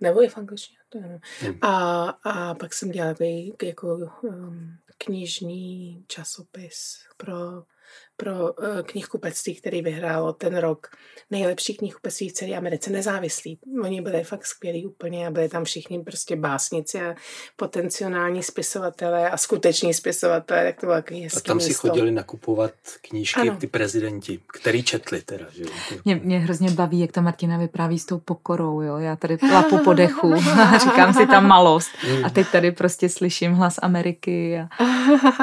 nebo i v angličtině. To nevím. Hmm. A, a pak jsem dělala jako um, knižní časopis pro pro uh, knihkupectví, který vyhrálo ten rok nejlepší knihkupectví v celé Americe, nezávislý. Oni byli fakt skvělí úplně a byli tam všichni prostě básnici a potenciální spisovatelé a skuteční spisovatelé, tak to bylo takový hezký A tam si chodili nakupovat knížky ano. ty prezidenti, který četli teda, že Mě, mě hrozně baví, jak ta Martina vypráví s tou pokorou, jo. Já tady lapu po dechu a říkám si tam malost. A teď tady prostě slyším hlas Ameriky a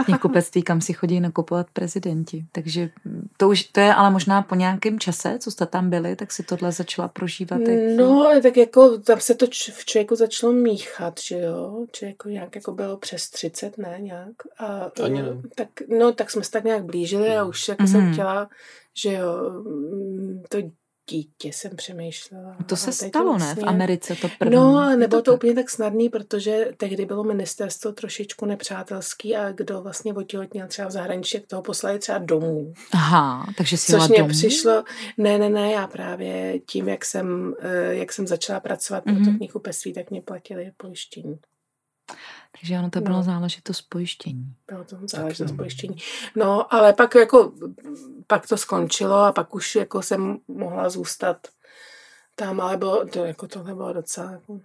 knihkupectví, kam si chodí nakupovat prezidenti. Tak takže to už, to je ale možná po nějakém čase, co jste tam byli, tak si tohle začala prožívat. Jak... No, tak jako tam se to č- v člověku začalo míchat, že jo, jako nějak jako bylo přes 30, ne, nějak. A, Ani ne. Tak, no, tak jsme se tak nějak blížili a už jako mm-hmm. jsem mhm. chtěla, že jo, mm, to dítě jsem přemýšlela. To se stalo, vlastně... ne? V vlastně- Americe to první. No, nebylo to, to úplně tak snadný, protože tehdy bylo ministerstvo trošičku nepřátelský a kdo vlastně otěhotněl třeba v zahraničí, jak toho poslali třeba domů. Aha, takže si Což mě domů? přišlo, ne, ne, ne, já právě tím, jak jsem, eh, jak jsem začala pracovat mm-hmm. pro to mhm. knihu Pesví, tak mě platili pojištění. Takže ono to bylo no. záležitost pojištění. Bylo to záležitost tak, pojištění. No, ale pak jako, pak to skončilo a pak už jako jsem mohla zůstat tam, ale bylo, to, jako tohle bylo docela jako,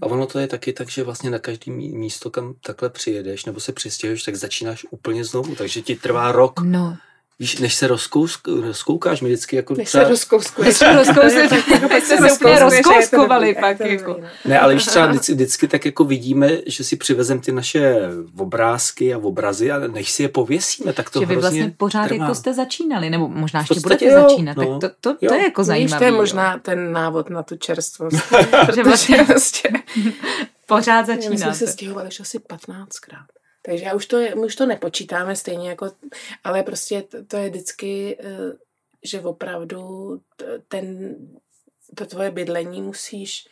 a ono to je taky tak, že vlastně na každý místo, kam takhle přijedeš nebo se přistěhuješ, tak začínáš úplně znovu, takže ti trvá rok. No, Víš, než se rozkousk, rozkoukáš, mi vždycky jako než třeba... se rozkouskuješ. Než se rozkouskuješ, tak se úplně rozkouskovali pak. Jako. Ne, ale víš, třeba vždycky, vždycky tak jako vidíme, že si přivezem ty naše obrázky a obrazy a než si je pověsíme, tak to že vy vlastně pořád trvá. jako jste začínali, nebo možná ještě podstatě budete jo, začínat, no, tak to, to, jo. to je jako zajímavé. to je možná ten návod na tu čerstvost. že vlastně prostě pořád začínáte. My jsme se stěhovali už asi 15krát. Takže já už to, my už to nepočítáme stejně jako, ale prostě to, to je vždycky, eh, že opravdu ten, to tvoje bydlení musíš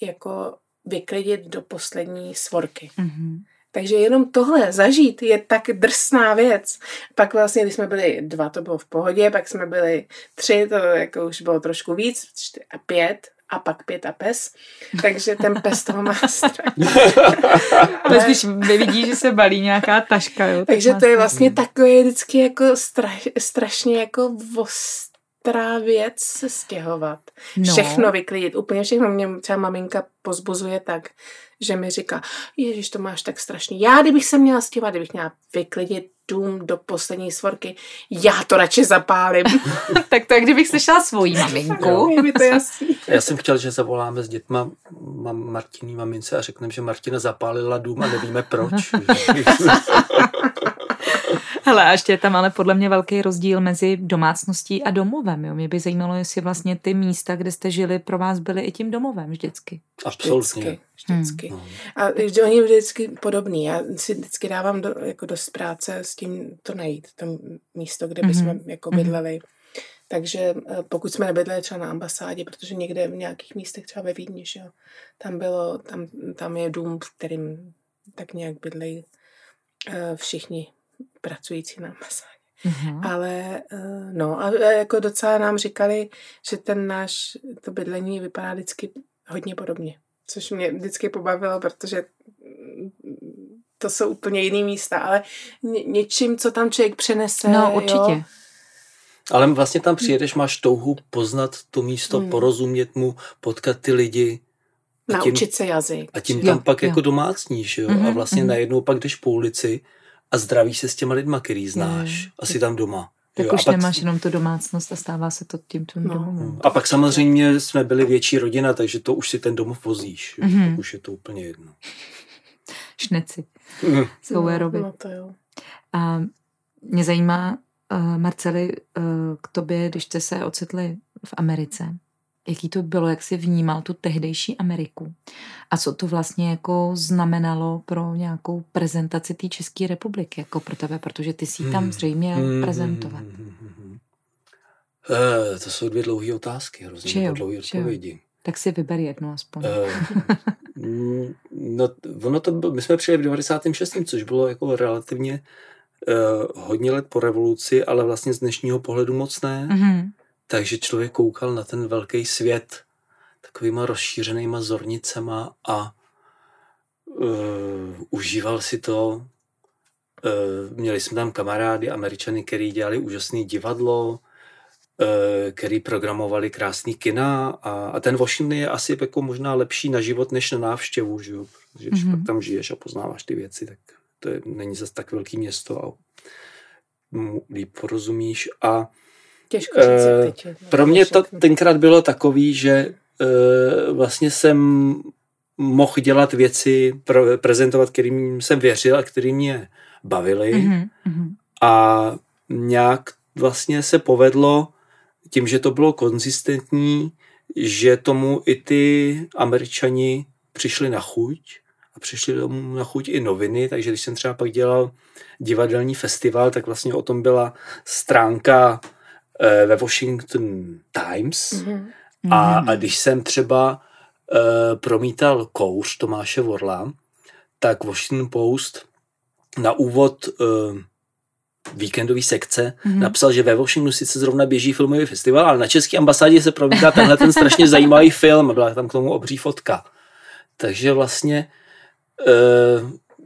jako vyklidit do poslední svorky. Mm-hmm. Takže jenom tohle zažít je tak drsná věc. Pak vlastně, když jsme byli dva, to bylo v pohodě, pak jsme byli tři, to jako už bylo trošku víc, čtyři a pět, a pak pět a pes. Takže ten pes toho má strach. Ale... když vidí, že se balí nějaká taška. Jo, Takže to je vlastně takové vždycky jako straš, strašně jako ostrá věc se stěhovat. No. Všechno vyklidit, úplně všechno. Mě třeba maminka pozbuzuje tak, že mi říká, Ježíš, to máš tak strašný. Já, kdybych se měla stěhovat, kdybych měla vyklidit dům do poslední svorky, já to radši zapálím. tak to je, kdybych slyšela svoji maminku. je mi to jasný. Já jsem chtěl, že zavoláme s dětma mam, Martiný mamince a řekneme, že Martina zapálila dům a nevíme proč. Hele, a ještě je tam ale podle mě velký rozdíl mezi domácností a domovem. Jo? Mě by zajímalo, jestli vlastně ty místa, kde jste žili, pro vás byly i tím domovem vždycky. Absolutně. Vždycky. vždycky. Hmm. A vždy, oni vždycky podobný. Já si vždycky dávám do, jako dost práce s tím to najít, tam místo, kde bychom hmm. jako mhm. bydleli. Takže eh, pokud jsme nebydleli třeba na ambasádě, protože někde v nějakých místech, třeba ve Vídni, že jo, tam, bylo, tam, tam je dům, v kterým tak nějak bydlejí uh, všichni pracující na ambasádě. Mm-hmm. Ale uh, no a jako docela nám říkali, že ten náš, to bydlení vypadá vždycky hodně podobně. Což mě vždycky pobavilo, protože to jsou úplně jiný místa, ale ně, něčím, co tam člověk přenese. No, určitě. Jo, ale vlastně tam přijedeš, máš touhu poznat to místo, hmm. porozumět mu, potkat ty lidi. A Naučit tím, se jazyk. A tím tam jo, pak jo. jako domácníš, jo? Mm-hmm, a vlastně mm-hmm. najednou pak jdeš po ulici a zdravíš se s těma lidma, který znáš. Je. Asi tam doma. Tak jo, už pak... nemáš jenom tu domácnost a stává se to tím tvým no. domovem. A pak samozřejmě jsme byli větší rodina, takže to už si ten domov vozíš. Mm-hmm. už je to úplně jedno. Šneci. Mm. Sauerovi. No, no jo. A mě zajímá, uh, Marceli, uh, k tobě, když jste se ocitli v Americe, jaký to bylo, jak si vnímal tu tehdejší Ameriku a co to vlastně jako znamenalo pro nějakou prezentaci té České republiky, jako pro tebe, protože ty si tam hmm. zřejmě hmm. prezentovat. Hmm. Uh, to jsou dvě dlouhé otázky, hrozně dlouhé odpovědi. Tak si vyber jednu aspoň. Uh, no, ono to bylo, my jsme přijeli v 96., což bylo jako relativně uh, hodně let po revoluci, ale vlastně z dnešního pohledu moc ne. Mm-hmm. Takže člověk koukal na ten velký svět takovýma rozšířenýma zornicema a uh, užíval si to. Uh, měli jsme tam kamarády, američany, který dělali úžasné divadlo, uh, který programovali krásný kina a, a ten Washington je asi jako možná lepší na život než na návštěvu, že jo? Protože když mm-hmm. pak tam žiješ a poznáváš ty věci, tak to je, není zase tak velký město a líp porozumíš a Těžko říct, uh, teď, pro mě to tenkrát bylo takový, že uh, vlastně jsem mohl dělat věci, pro, prezentovat, kterým jsem věřil a který mě bavili mm-hmm. a nějak vlastně se povedlo tím, že to bylo konzistentní, že tomu i ty američani přišli na chuť a přišli tomu na chuť i noviny, takže když jsem třeba pak dělal divadelní festival, tak vlastně o tom byla stránka ve Washington Times mm-hmm. a, a když jsem třeba uh, promítal kouř Tomáše Vorla, tak Washington Post na úvod uh, víkendový sekce mm-hmm. napsal, že ve Washingtonu sice zrovna běží filmový festival, ale na české ambasádě se promítá tenhle ten strašně zajímavý film a byla tam k tomu obří fotka. Takže vlastně,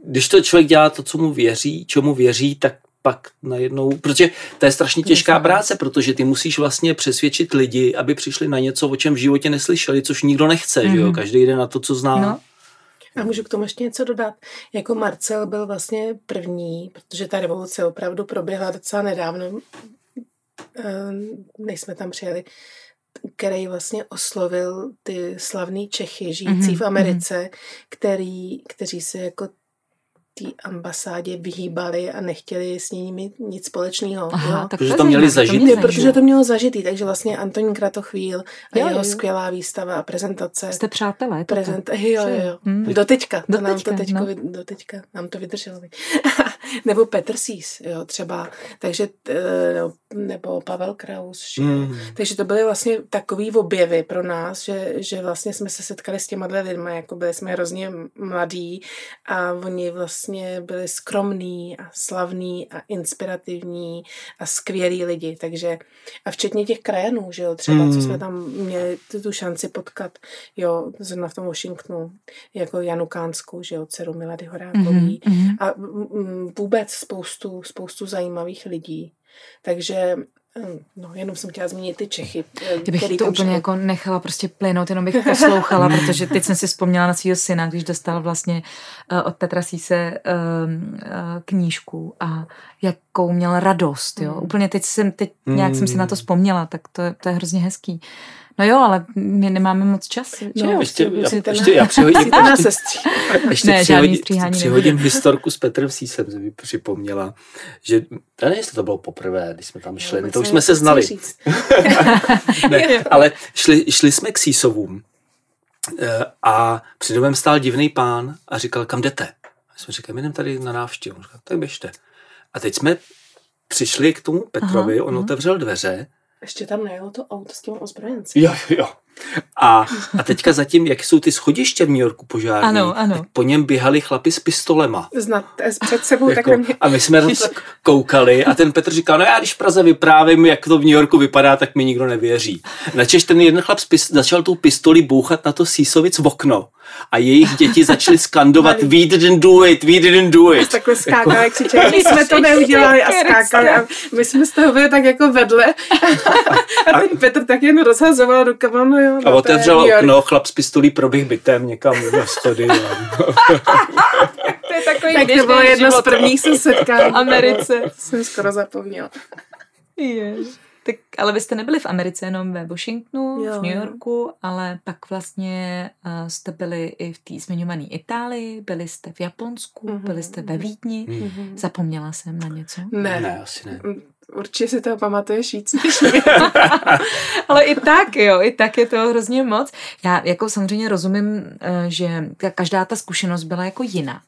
když to člověk dělá to, co mu věří, čemu věří, tak pak najednou, protože to je strašně těžká práce, protože ty musíš vlastně přesvědčit lidi, aby přišli na něco, o čem v životě neslyšeli, což nikdo nechce, mm-hmm. že jo? Mhm. Každý jde na to, co zná. No. A můžu k tomu ještě něco dodat. Jako Marcel byl vlastně první, protože ta revoluce opravdu proběhla docela nedávno, ehm, než jsme tam přijeli, který vlastně oslovil ty slavný Čechy žijící mm-hmm. v Americe, který, kteří se jako té ambasádě vyhýbali a nechtěli s nimi nic společného. Aha, tak protože to měli zažít. To protože to mělo zažitý, takže vlastně Antonín Kratochvíl a jo, jeho jo. skvělá výstava a prezentace. Jste přátelé? Prezent, jo, jo, jo. Hmm. Doteďka, to do nám to teďko, no. doteďka nám to vydrželo. nebo Petr Sís, jo, třeba, takže, eh, nebo Pavel Kraus, mm. takže to byly vlastně takový objevy pro nás, že, že vlastně jsme se setkali s těma lidmi, jako byli jsme hrozně mladí a oni vlastně byli skromní a slavní a inspirativní a skvělí lidi, takže a včetně těch krajanů, že jo, třeba, mm. co jsme tam měli tu šanci potkat, jo, zrovna v tom Washingtonu, jako Janu Kánskou, že jo, dceru Milady Horákový mm-hmm. a vůbec spoustu, spoustu zajímavých lidí. Takže hm, No, jenom jsem chtěla zmínit ty Čechy. Eh, Kdybych to úplně šel... jako nechala prostě plynout, jenom bych poslouchala, protože teď jsem si vzpomněla na svého syna, když dostal vlastně uh, od Petra Síse uh, uh, knížku a jakou měl radost, jo. Mm. Úplně teď jsem, teď nějak mm. jsem si na to vzpomněla, tak to, to je hrozně hezký. No jo, ale my nemáme moc času. No, ještě, já, ještě, já přihodím, na sestří. ještě ne, přihodím, přihodím historku s Petrem Sísem, že mi připomněla, že, já nevím, jestli to bylo poprvé, když jsme tam šli, no, to už jsme se znali. ne, ale šli, šli jsme k Sísovům eh, a před domem stál divný pán a říkal, kam jdete? A jsme říkali, jdeme tady na návštěvu. Říkal, tak běžte. A teď jsme přišli k tomu Petrovi, aha, on aha. otevřel dveře ještě tam nejelo to auto s tím ozbrojencem. Jo, jo. A, a teďka zatím, jak jsou ty schodiště v New Yorku požární, ano, ano. tak po něm běhali chlapi s pistolema. Znat, před sebou jako, tak mě... A my jsme na to tak koukali a ten Petr říkal, no já když v Praze vyprávím, jak to v New Yorku vypadá, tak mi nikdo nevěří. Načež ten jeden chlap začal tou pistolí bouchat na to Sísovic v okno a jejich děti začaly skandovat we didn't do it, we didn't do it. Takhle skákali, jako... křičeli, my jsme to neudělali a skákali a my jsme z toho byli tak jako vedle a ten Petr tak jen rozhazoval rukama, no jo. No, a otevřel okno, chlap s pistolí proběh bytem někam na schody. to je takový tak to bylo jedno z prvních se setkání. Americe. Jsem skoro zapomněla. Jež. Tak, ale vy jste nebyli v Americe jenom ve Washingtonu, jo. v New Yorku, ale pak vlastně uh, jste byli i v té zmiňované Itálii, byli jste v Japonsku, mm-hmm. byli jste ve Vídni. Mm-hmm. Zapomněla jsem na něco? Ne, ne asi ne. Určitě si to pamatuješ víc než mě. Ale i tak, jo, i tak je to hrozně moc. Já jako samozřejmě rozumím, eh, že každá ta zkušenost byla jako jiná.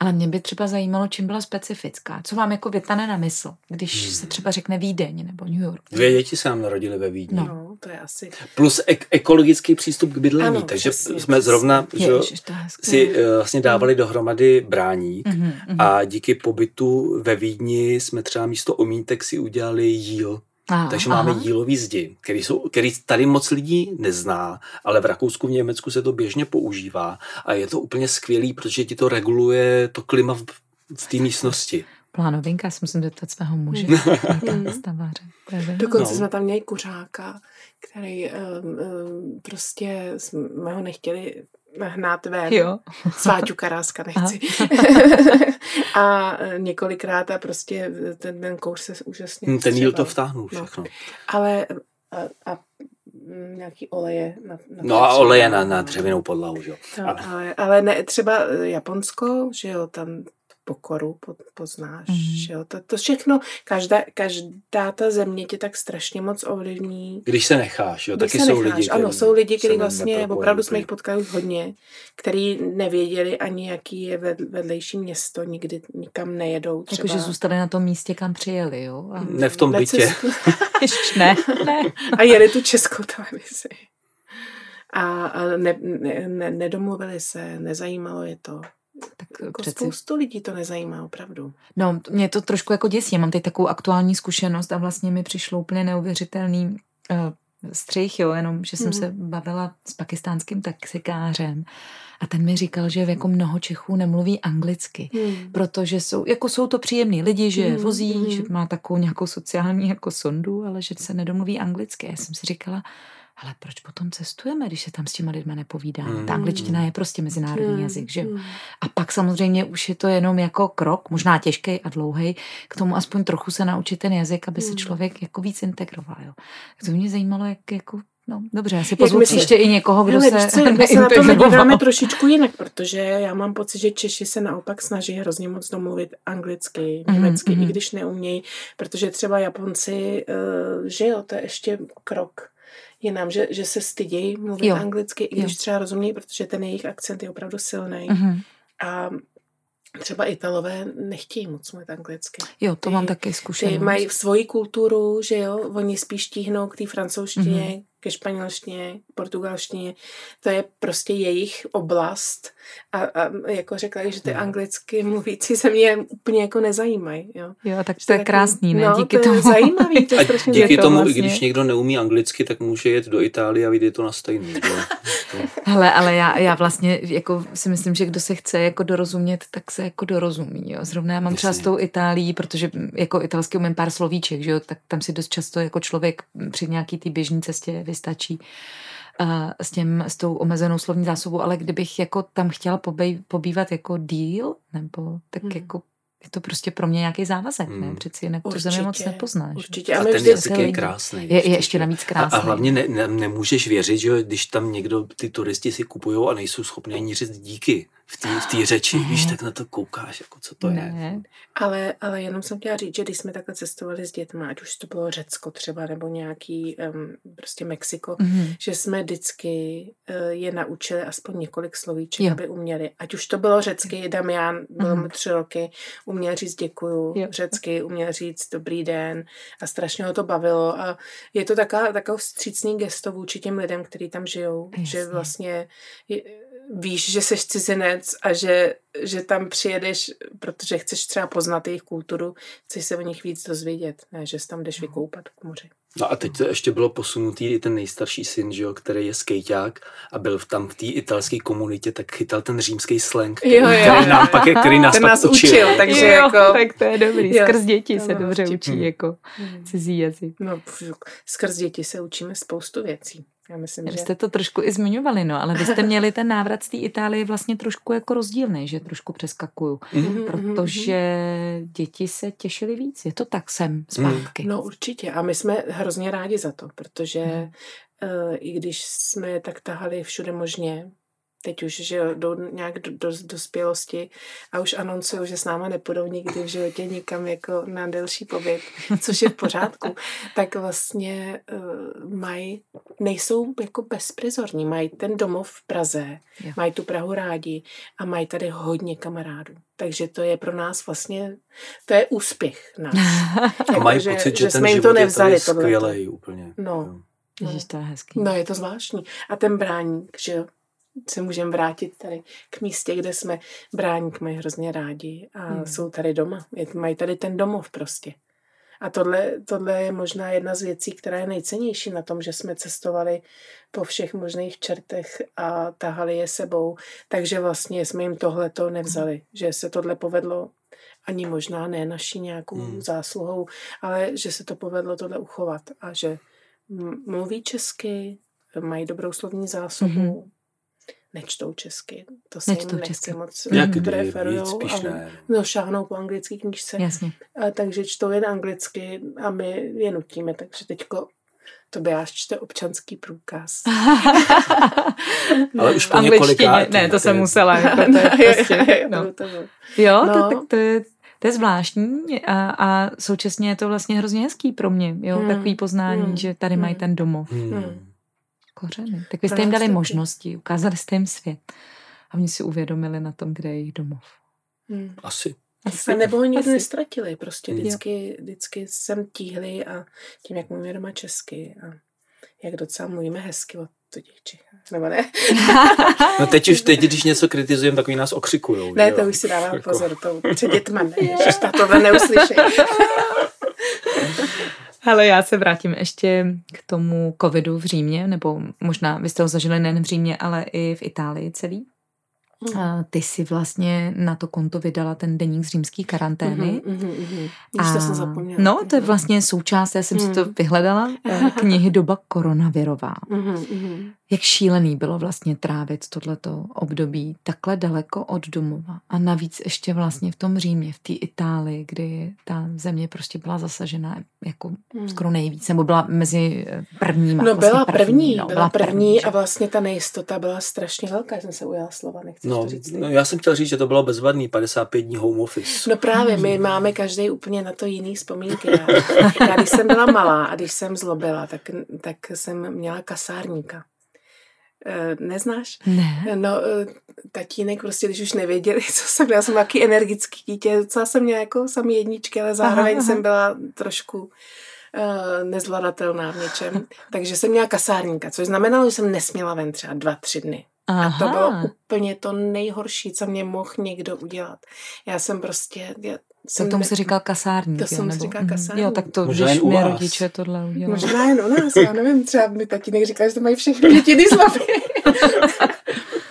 Ale mě by třeba zajímalo, čím byla specifická. Co vám jako vytane na mysl, když hmm. se třeba řekne Vídeň nebo New York? Dvě děti se nám narodily ve Vídni. No, no to je asi. Plus ek- ekologický přístup k bydlení. Ano, takže přesně, jsme zrovna že, Ježiš, si uh, vlastně dávali dohromady bráník mm-hmm, a díky pobytu ve Vídni jsme třeba místo omítek si udělali jíl. Aha, Takže máme aha. jílový zdi, který, jsou, který tady moc lidí nezná, ale v Rakousku, v Německu se to běžně používá a je to úplně skvělý, protože ti to reguluje to klima v, v té místnosti. Plánovinka, já si musím zeptat svého muže, staváře. Dokonce no. jsme tam měli kuřáka, který um, um, prostě jsme ho nechtěli hnát ven. Jo. Sváťu Karáska nechci. a e, několikrát a prostě ten, ten kouř se úžasně Ten jíl to vtáhnul no. všechno. No. Ale a, a nějaký oleje. Na, na no a oleje na, na dřevěnou podlahu, že jo. No, ale, ale ne, třeba Japonsko, že jo, tam pokoru poznáš, mm. že jo. To, to všechno, každá, každá ta země tě tak strašně moc ovlivní. Když se necháš, jo, taky jsou necháš. lidi, Ano, jsou lidi, kteří vlastně, opravdu jsme jich potkali hodně, kteří nevěděli ani, jaký je vedlejší město, nikdy nikam nejedou třeba. Jakože zůstali na tom místě, kam přijeli, jo? A... Ne v tom bytě. ne, ne. A jeli tu českou televizi. A, a ne, ne, ne, nedomluvili se, nezajímalo je to. Tak jako přeci... spoustu lidí to nezajímá opravdu. No, mě to trošku jako děsí. Mám teď takovou aktuální zkušenost a vlastně mi přišlo úplně neuvěřitelný uh, střih, jo, jenom, že jsem mm. se bavila s pakistánským taxikářem a ten mi říkal, že jako mnoho Čechů nemluví anglicky, mm. protože jsou, jako jsou to příjemní lidi, že mm. vozí, mm. že má takovou nějakou sociální jako sondu, ale že se nedomluví anglicky. Já jsem si říkala, ale proč potom cestujeme, když se tam s těma lidmi nepovídá? Mm. Ta angličtina je prostě mezinárodní mm. jazyk, že mm. A pak samozřejmě už je to jenom jako krok, možná těžký a dlouhý, k tomu aspoň trochu se naučit ten jazyk, aby mm. se člověk jako víc integroval. Jo. Tak to mě zajímalo, jak jako No, dobře, já si pozvu příště i někoho, kdo hele, se co, my se na to díváme trošičku jinak, protože já mám pocit, že Češi se naopak snaží hrozně moc domluvit anglicky, mhm, německy, mm-hmm. i když neumějí, protože třeba Japonci, uh, že jo, to je ještě krok jinam, že, že se stydějí mluvit jo. anglicky, i když jo. třeba rozumějí, protože ten jejich akcent je opravdu silný. Mm-hmm. A třeba Italové nechtějí moc mluvit anglicky. Jo, to ty, mám taky zkušenost. Ty mají svoji kulturu, že jo, oni spíš tíhnou k té francouzštině, mm-hmm ke španělštině, portugalštině. To je prostě jejich oblast. A, a jako řekla, že ty anglicky mluvící se mě úplně jako nezajímají. Jo, jo tak to je krásný, ne? No, díky to tomu. je zajímavý. To je strašně díky tomu, vlastně. když někdo neumí anglicky, tak může jet do Itálie a vidět to na stejný. Hele, ale já, já vlastně jako si myslím, že kdo se chce jako dorozumět, tak se jako dorozumí. Jo. Zrovna já mám třeba s tou Itálií, protože jako italsky umím pár slovíček, že jo, tak tam si dost často jako člověk při nějaký té běžné cestě vystačí uh, s, těm, s tou omezenou slovní zásobou, ale kdybych jako tam chtěla pobej, pobývat jako díl, nebo tak hmm. jako je to prostě pro mě nějaký závazek, hmm. ne? Přeci jinak určitě, tu zemi moc nepoznáš. Určitě. A, a ten jazyk je krásný. Je, je ještě navíc krásný. A, a hlavně ne, ne, nemůžeš věřit, že když tam někdo, ty turisti si kupují a nejsou schopni ani říct díky v té v tý řeči, ne. víš, tak na to koukáš, jako co to ne. je. Ale, ale jenom jsem chtěla říct, že když jsme takhle cestovali s dětmi, ať už to bylo Řecko třeba, nebo nějaký um, prostě Mexiko, mm-hmm. že jsme vždycky uh, je naučili aspoň několik slovíček, jo. aby uměli. Ať už to bylo řecky, Damian, bylo mm-hmm. tři roky, uměl říct děkuju, jo. řecky, uměl říct dobrý den a strašně ho to bavilo a je to taková, taková vstřícný gesto vůči těm lidem, kteří tam žijou, Jasně. že vlastně je, víš, že jsi cizinec a že, že tam přijedeš, protože chceš třeba poznat jejich kulturu, chceš se o nich víc dozvědět, ne, že jsi tam jdeš vykoupat k moři. No a teď to ještě bylo posunutý i ten nejstarší syn, že jo, který je skejťák a byl tam v té italské komunitě, tak chytal ten římský slang, který, jo, jo, který, nám pak, který nás, ten pak nás učil. učil. takže jo, jako... Tak to je dobrý, jo. skrz děti se no, dobře učí hmm. jako cizí jazyk. No, skrz děti se učíme spoustu věcí. Já myslím, že... Jste to trošku i zmiňovali, no, ale vy jste měli ten návrat z té Itálie vlastně trošku jako rozdílný, že trošku přeskakuju, mm-hmm, protože děti se těšily víc. Je to tak sem zpátky? No určitě a my jsme hrozně rádi za to, protože mm. uh, i když jsme tak tahali všude možně, teď už, že jo, jdou nějak do, do dospělosti a už anoncují, že s náma nepůjdou nikdy v životě nikam jako na delší pobyt, což je v pořádku, tak vlastně uh, mají, nejsou jako bezprizorní, mají ten domov v Praze, jo. mají tu Prahu rádi a mají tady hodně kamarádů. Takže to je pro nás vlastně, to je úspěch náš. a mají že, pocit, že, že ten jsme jim to nevzali. Je skvělej úplně. No. Ježiš, to je hezký. No, je to zvláštní. A ten bráník, že jo, se můžeme vrátit tady k místě, kde jsme bráník mají hrozně rádi a hmm. jsou tady doma. Mají tady ten domov prostě. A tohle, tohle je možná jedna z věcí, která je nejcennější na tom, že jsme cestovali po všech možných čertech a tahali je sebou. Takže vlastně jsme jim tohle to nevzali. Že se tohle povedlo ani možná ne naší nějakou hmm. zásluhou, ale že se to povedlo tohle uchovat a že mluví česky, mají dobrou slovní zásobu, mm-hmm nečtou česky. To se nečtou jim nechci česky. moc Jak preferujou. Spíš ne. No, šáhnou po anglické knížce. Jasně. A, takže čtou jen anglicky a my je nutíme. Takže teďko to by až čte občanský průkaz. Ale už po několikrát. Ne, to jsem musela. Jako to je prostě, no. Jo, no. to, tak to je, to je zvláštní a, a současně je to vlastně hrozně hezký pro mě, jo, hmm. takový poznání, hmm. že tady hmm. mají ten domov. Hmm. Kořeny. Tak vy jste jim dali možnosti, ukázali jste jim svět. A oni si uvědomili na tom, kde je jejich domov. Hmm. Asi. Asi. A nebo ho nikdy nestratili. Prostě hmm. vždycky, vždycky jsem tíhli a tím, jak mluvíme doma česky a jak docela mluvíme hezky o těch Čechách. Nebo ne? no teď už, teď, když něco kritizujeme, tak oni nás okřikujou. Ne, jo? to už si dávám jako... pozor, to před dětma ne, že tohle neuslyší. Ale já se vrátím ještě k tomu covidu v Římě, nebo možná vy jste ho zažili nejen v Římě, ale i v Itálii celý. Mm. A ty si vlastně na to konto vydala ten deník z římský karantény. Mm, mm, mm, a, to jsem zapomněla. No, to je vlastně součást, já jsem mm. si to vyhledala, eh, knihy Doba koronavirová. Mm, mm. Jak šílený bylo vlastně trávit tohleto období takhle daleko od domova. A navíc ještě vlastně v tom Římě, v té Itálii, kdy ta země prostě byla zasažena jako mm. skoro nejvíc, nebo byla mezi prvníma. No vlastně byla první, první no, byla, byla první, první a vlastně ta nejistota byla strašně velká, jsem se ujala slova, nechci no, to říct. No, já jsem chtěl říct, že to bylo bezvadný, 55 dní home office. No právě, my máme každý úplně na to jiný vzpomínky. Já, já když jsem byla malá a když jsem zlobila, tak, tak jsem měla kasárníka. Eh, neznáš? Ne. No, eh, tatínek prostě, když už nevěděli, co jsem, já jsem taky energický dítě, docela jsem měla jako sami jedničky, ale zároveň aha, aha. jsem byla trošku uh, nezvladatelná v něčem. Takže jsem měla kasárníka, což znamenalo, že jsem nesměla ven třeba dva, tři dny. Aha. A to bylo úplně to nejhorší, co mě mohl někdo udělat. Já jsem prostě... Já jsem tomu se říkal kasárník. To jsem si říkal kasárník. Jo, tak to, Možná když mě rodiče tohle udělali. Možná jen u nás, já nevím, třeba mi tatínek říkal, že to mají všechny děti slavy.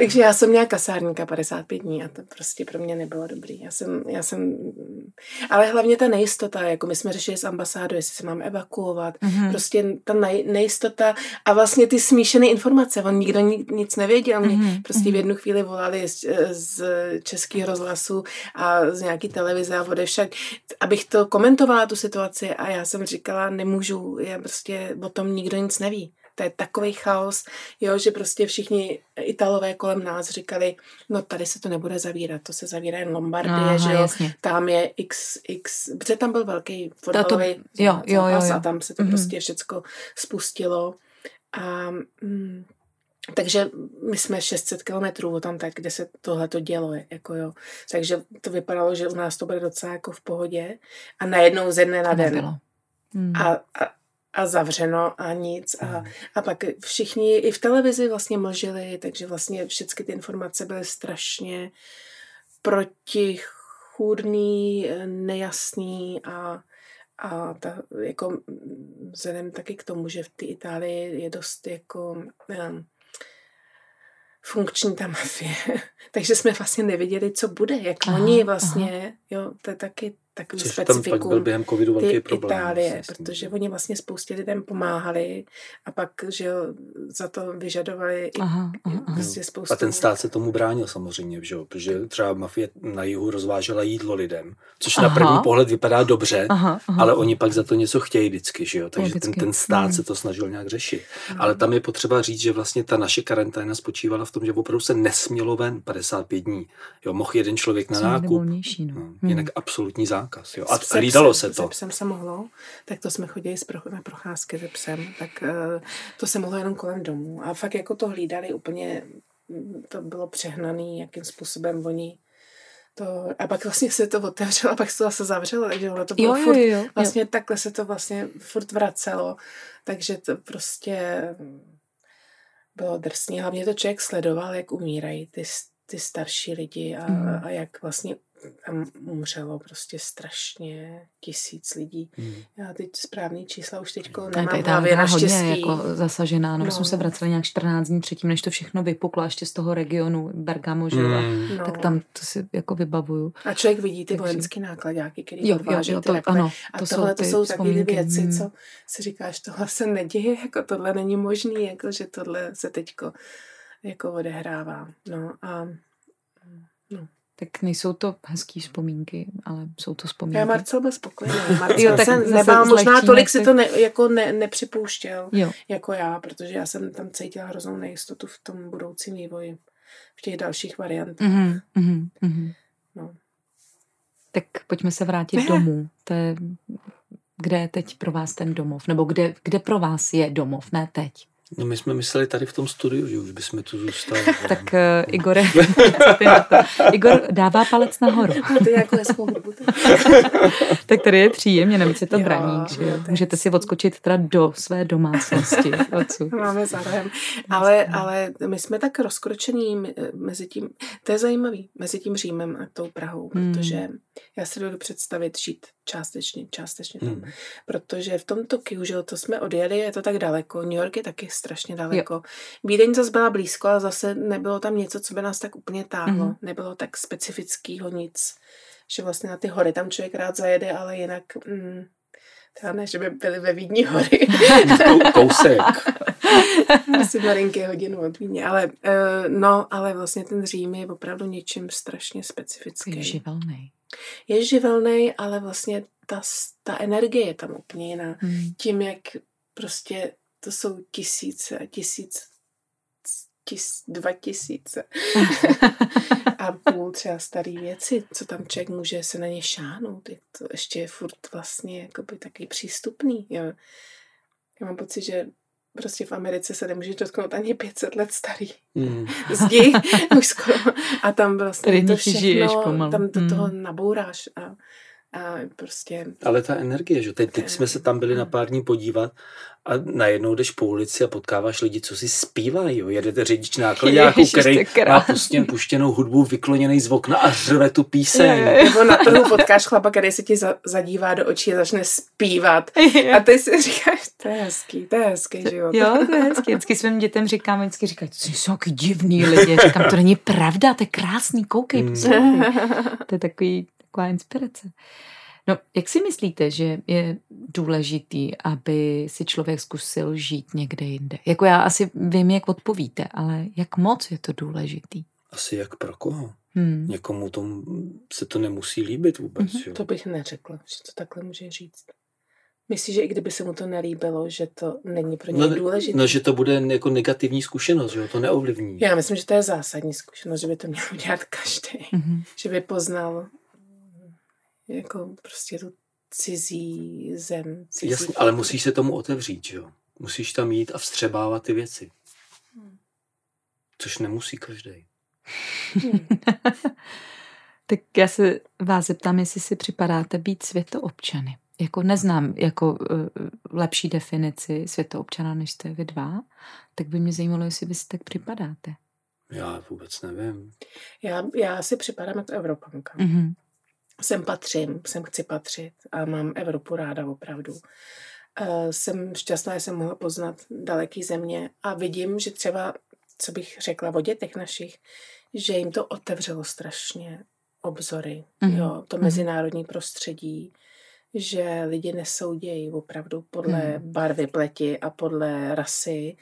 Takže já jsem měla kasárníka 55 dní a to prostě pro mě nebylo dobrý. Já jsem, já jsem, ale hlavně ta nejistota, jako my jsme řešili s ambasádou, jestli se mám evakuovat, mm-hmm. prostě ta nejistota a vlastně ty smíšené informace, on nikdo nic nevěděl, mě mm-hmm. prostě v mhm. jednu chvíli volali z, z českého rozhlasu a z nějaký televize a však, abych to komentovala tu situaci a já jsem říkala, nemůžu, já prostě o tom nikdo nic neví to je takový chaos, jo, že prostě všichni Italové kolem nás říkali, no tady se to nebude zavírat, to se zavírá jen Lombardie, Aha, že jo, jasně. tam je x, x, protože tam byl velký fotbalový to, jo, jo, jo, jo. a tam se to mm-hmm. prostě všecko spustilo a mm, takže my jsme 600 kilometrů tam tak, kde se tohle to dělo, jako jo. Takže to vypadalo, že u nás to bude docela jako v pohodě a najednou ze dne na den. Hmm. A, a, a zavřeno a nic. A, hmm. a pak všichni i v televizi vlastně mlžili, takže vlastně všechny ty informace byly strašně protichůdný, nejasný a, a ta, jako vzhledem taky k tomu, že v té Itálii je dost jako um, funkční ta mafie. takže jsme vlastně nevěděli, co bude, jak aha, oni vlastně, aha. jo, to je taky takový Což tam specifikum. fakt byl během covidu velký ty problém. Itálie, protože oni vlastně spoustě lidem pomáhali a pak, že jo, za to vyžadovali i Aha, aha, aha. prostě spoustu... A ten stát se tomu bránil samozřejmě, že jo? protože třeba mafie na jihu rozvážela jídlo lidem, což na Aha. první pohled vypadá dobře, Aha, aha. ale oni pak za to něco chtějí vždycky, že jo? takže ten, Logicky. ten stát Hmm. se to snažil nějak řešit. Ale tam je potřeba říct, že vlastně ta naše karanténa spočívala v tom, že opravdu se nesmělo ven 55 dní. Jo, mohl jeden člověk na nákup, volnější, no. no, Hmm. jinak absolutní zákaz. Jo? A, a lídalo psem- se to. Se psem se mohlo, tak to jsme chodili na procházky se psem, tak eh, to se mohlo jenom kolem domů. A fakt jako to hlídali úplně, to bylo přehnaný, jakým způsobem oni to, a pak vlastně se to otevřelo, a pak se to zase zavřelo, takže ono to bylo Jo, jo, furt, jo, jo. vlastně takhle se to vlastně furt vracelo, takže to prostě bylo drsný. Hlavně to člověk sledoval, jak umírají ty, ty starší lidi a, Mm. a jak vlastně tam umřelo prostě strašně tisíc lidí. Hmm. Já teď správný čísla už teď Ne, nemám tady hlavě hodně naštěstí. jako zasažená. No, my No. jsme se vraceli nějak 14 dní předtím, než to všechno vypuklo, ještě z toho regionu Bergamo, že Hmm. no. Tak tam to si jako vybavuju. A člověk vidí ty Takže- vojenský nákladáky, který Jo, jo, jo, to, ano, A to tohle jsou to jsou takové vzpomínky. věci, Hmm. co si říkáš, tohle se neděje, jako tohle není možný, jako že tohle se teďko jako odehrává. No a no. Tak nejsou to hezký vzpomínky, ale jsou to vzpomínky. Já Marcel byl spokojený. Marcel Jo, tak se nebál, možná tolik si- to ne, jako ne, nepřipouštěl Jo, jako já, protože já jsem tam cítila hroznou nejistotu v tom budoucím vývoji, v těch dalších variantách. mhm, mhm, mhm. No. Tak pojďme se vrátit domů. To je, kde je teď pro vás ten domov? Nebo kde, kde pro vás je domov, ne teď? No my jsme mysleli tady v tom studiu, že už bychom tu zůstali. Tak uh, Igore, na to? Igor dává palec nahoru. Ty jako hezkou hudbu. ty. Tak tady je příjemně, navíc je to Jo, braník. Že? jo, to je Můžete si odskočit teda do své domácnosti. odsud. Máme zájem. Ale, ale my jsme tak rozkročení m- mezi tím, to je zajímavý, mezi tím Římem a tou Prahou, Hmm. protože já si dovedu představit žít částečně, částečně tam. Hmm. Protože v tom Tokiu, že jo, to jsme odjeli, je to tak daleko. New York je taky strašně daleko. Vídeň zase byla blízko, ale zase nebylo tam něco, co by nás tak úplně táhlo. Mhm. Nebylo tak specifického nic. Že vlastně na ty hory tam člověk rád zajede, ale jinak... Mm, Třeba ne, že by byly ve Vídni hory. Kou- Kousek. Asi malinké hodinu od Vídně. Ale, uh, no, ale vlastně ten Řím je opravdu něčím strašně specifický. Je živelný. Je živelný, ale vlastně ta, ta energie je tam úplně jiná. Hmm. Tím, jak prostě to jsou tisíce a tisíc, tis, dva tisíce a půl třeba starý věci, co tam člověk může se na ně šáhnout. Je to ještě je furt vlastně jakoby taky přístupný. Jo. Já mám pocit, že prostě v Americe se nemůže dotknout ani 500 let starý Hmm. zdi, už skoro. A tam vlastně Tady to nich žiješ všechno, pomalu. tam do toho Hmm. nabouráš a, a prostě Ale ta energie, že teď, teď jsme se tam byli na pár dní podívat a najednou jdeš po ulici a potkáváš lidi, co si zpívají. Jo. Jedete řidič nákladňáku, který má pustěn, puštěnou hudbu vykloněný z okna a řve tu píseň. Je, je, Nebo na trhu potkáš chlapa, který se ti za, zadívá do očí a začne zpívat. A ty si říkáš, to je hezký, to je hezký život. Jo, to je hezky. Vždycky svým dětem říkám, vždycky říkají, to jsou taky divný lidi. Říkám, to není pravda, to je krásný, koukej, Hmm. poslouchej. To je takový, taková inspirace. No, jak si myslíte, že je důležitý, aby si člověk zkusil žít někde jinde? Jako já asi vím, jak odpovíte, ale jak moc je to důležitý? Asi jak pro koho? Hmm. Někomu tomu se to nemusí líbit vůbec. Mhm. Jo. To bych neřekla, že to takhle může říct. Myslíš, že i kdyby se mu to nelíbilo, že to není pro něj No, důležité? no, že to bude jako negativní zkušenost, že jo? to neovlivní. Já myslím, že to je zásadní zkušenost, že by to měl udělat každý. Mhm. Že by poznal jako prostě tu cizí zem. Cizí Jasně, ale musíš se tomu otevřít, že jo? Musíš tam jít a vstřebávat ty věci. Což nemusí každý. Hmm. Tak já se vás zeptám, jestli si připadáte být světoobčany. Jako neznám jako uh, lepší definici světoobčana, než jste vy dva, tak by mě zajímalo, jestli vy si tak připadáte. Já vůbec nevím. Já, já si připadám jako Evropanka. Mhm. Sem patřím, sem chci patřit a mám Evropu ráda opravdu. Uh, jsem šťastná, že jsem mohla poznat daleký země a vidím, že třeba, co bych řekla o dětech našich, že jim to otevřelo strašně obzory, Mhm. jo, to Mhm. mezinárodní prostředí, že lidi nesoudějí opravdu podle Mhm. barvy pleti a podle rasy,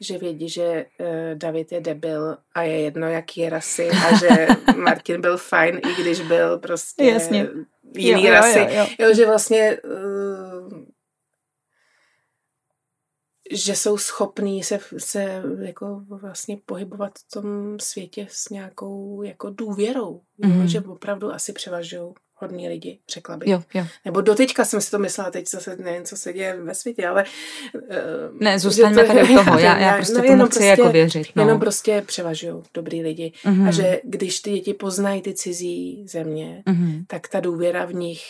že vědí, že eh, David je debil a je jedno, jaký je rasy a že Martin byl fajn, i když byl prostě Jasně. jiný Jo, jo, rasy. jo, jo. Jo, že vlastně eh, že jsou schopní se, se jako vlastně pohybovat v tom světě s nějakou jako důvěrou. Jo, Mhm. že opravdu asi převažují hodní lidi, řekla bych. Jo, jo. Nebo doteďka jsem si to myslela, teď zase nevím, co se děje ve světě, ale... eh, Ne, zůstaňme to- tady u toho. Já, vím, já prostě no, tomu jenom chci jako věřit. No. Jenom prostě převažují dobrý lidi. Mhm. A že když ty děti poznají ty cizí země, Mhm. tak ta důvěra v nich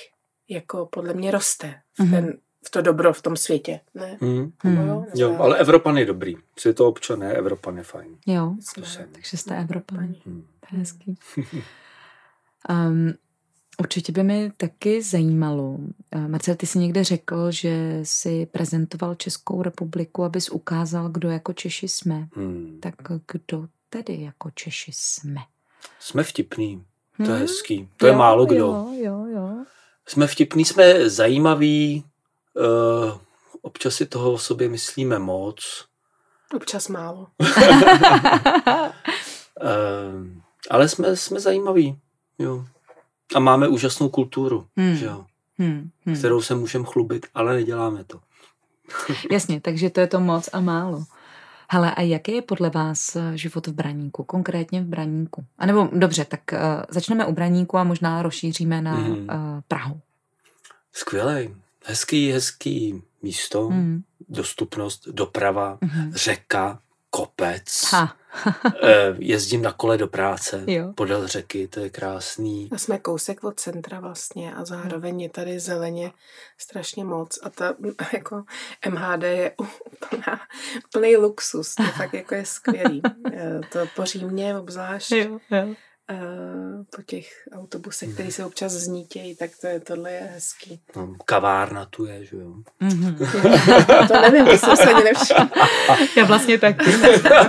jako podle mě roste. V, Mhm. ten, v to dobro v tom světě. Ne? Hmm. Nebo Mhm. jo, nebo Jo, já? ale Evropan je dobrý. Světoobčané, Evropan je fajn. Jo, to jsem. takže jste Evropané. Hmm. To je hezký. Um, určitě by mě taky zajímalo. eh, Marcel, ty jsi někde řekl, že jsi prezentoval Českou republiku, abys ukázal, kdo jako Češi jsme. Hmm. Tak kdo tedy jako Češi jsme? Jsme vtipný. To je Hmm? hezký. To je Jo, málo kdo. Jo, jo, jo. Jsme vtipný, jsme zajímaví, uh, občas si toho o sobě myslíme moc, Občas málo. uh, ale jsme, jsme zajímaví. Jo. A máme úžasnou kulturu, Hmm. že jo, Hmm, hmm. kterou se můžeme chlubit, ale neděláme to. Jasně, takže to je to moc a málo. Hele, a jaký je podle vás eh, život v Braníku, konkrétně v Braníku? A nebo dobře, tak uh, začneme u Braníku a možná rozšíříme na Mhm. uh, Prahu. Skvělej, hezký, hezký místo, Hmm. dostupnost, doprava, Mhm. řeka, kopec. Ha. Eh, Jezdím na kole do práce Jo. podél řeky, to je krásný. A jsme kousek od centra vlastně a zároveň je tady zeleně strašně moc a ta jako MHD je úplná, úplný luxus, to fakt jako je skvělý. Eh, To po Římě obzvlášť, Jo, jo. Eh, po těch autobusech, které se občas znítějí, tak to je, tohle je hezký. No, kavárna tu je, že jo. Mhm. To nevím, to jsem se ani nevšimla. Já vlastně taky,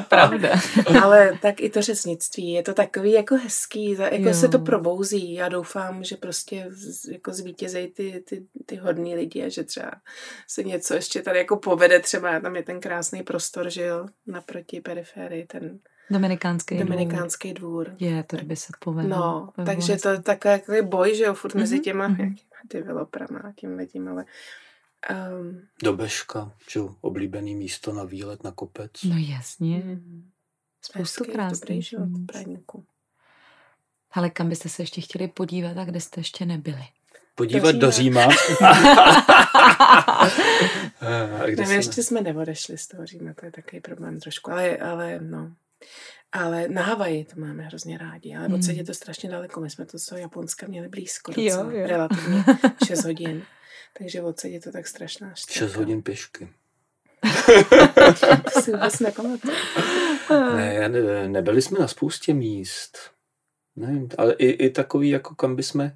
pravda. Ale tak i to řeznictví, je to takový jako hezký, jako Jo. se to probouzí. Já doufám, že prostě jako zvítězejí ty, ty, ty hodní lidi a že třeba se něco ještě tady jako povede, třeba tam je ten krásný prostor, že jo, naproti periferii, ten Dominikánský dominikánský dvůr. dvůr. Je, to by se povedlo. No, takže to je takový boj, že jo, furt mezi Mhm, těma mhm. jakýma developerama a tím tím, ale um, Do Beška, že jo, oblíbený místo na výlet na kopec. No jasně, mm, spoustu krásných. Ale kam byste se ještě chtěli podívat a kde jste ještě nebyli? Podívat do Do Říma. Eh, a kde Nevím, jsme? ještě jsme neodešli z toho Říma, to je takový problém trošku, ale, ale no. Ale na Havaji to máme hrozně rádi, ale Hmm. odsaď je to strašně daleko. My jsme to z toho Japonska měli blízko Jo, docela, jo. relativně 6 hodin. Takže odsaď je to tak strašná štěka. 6 hodin pěšky. To si vůbec nepamatuju. Ne, ne, nebyli jsme na spoustě míst. Nevím, ale i, i takový, jako kam bychom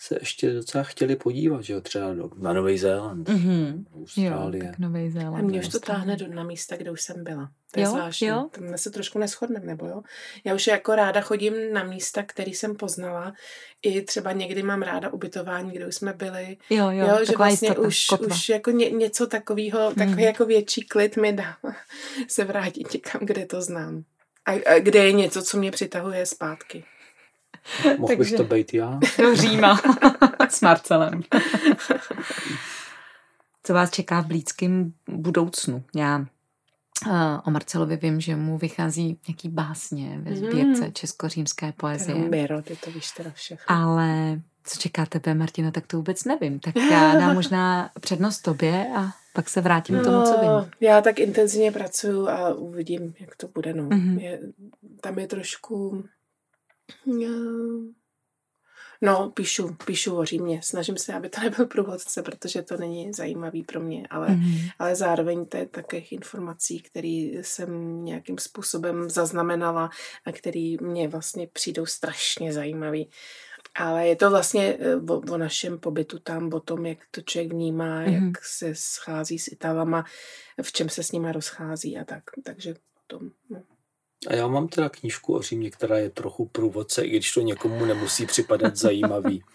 se ještě docela chtěli podívat, že jo, třeba do, na Nový Zéland, Mhm. Jo, Austrálie. tak Nový Zéland. A mě už to táhne do, na místa, kde už jsem byla. To je Jo, zvláštní. jo. Tam se trošku neschodneme, nebo jo? Já už jako ráda chodím na místa, které jsem poznala. I třeba někdy mám ráda ubytování, kde už jsme byli. Jo, jo, Jo, že vlastně jistota, už, kotva. už jako ně, něco takového, takový Mhm. jako větší klid mi dá se vrátit někam, kde to znám. A, a kde je něco, co mě přitahuje zpátky. Mohl bych Takže- to být já? Do Říma s Marcelem. Co vás čeká v blízkém budoucnu? Já uh, o Marcelovi vím, že mu vychází nějaký básně ve Mhm. sbírce česko-římské Ten poezie. Miro, ty to víš teda všechno. Ale co čeká tebe, Martina, tak to vůbec nevím. Tak já dám možná přednost tobě a pak se vrátím k tomu, co vím. No, Já tak intenzivně pracuju a uvidím, jak to bude. No. Mhm. Je, tam je trošku... eh, No, píšu, píšu o Římě. Snažím se, aby to nebyl průvodce, protože to není zajímavý pro mě, ale, Mhm. ale zároveň to je takových informací, které jsem nějakým způsobem zaznamenala a které mě vlastně přijdou strašně zajímavý. Ale je to vlastně eh, o, o našem pobytu tam, o tom, jak to člověk vnímá, Mhm. jak se schází s Italama, v čem se s nima rozchází a tak. Takže to, no. A já mám teda knížku o Římě, která je trochu průvodce, i když to někomu nemusí připadat zajímavý.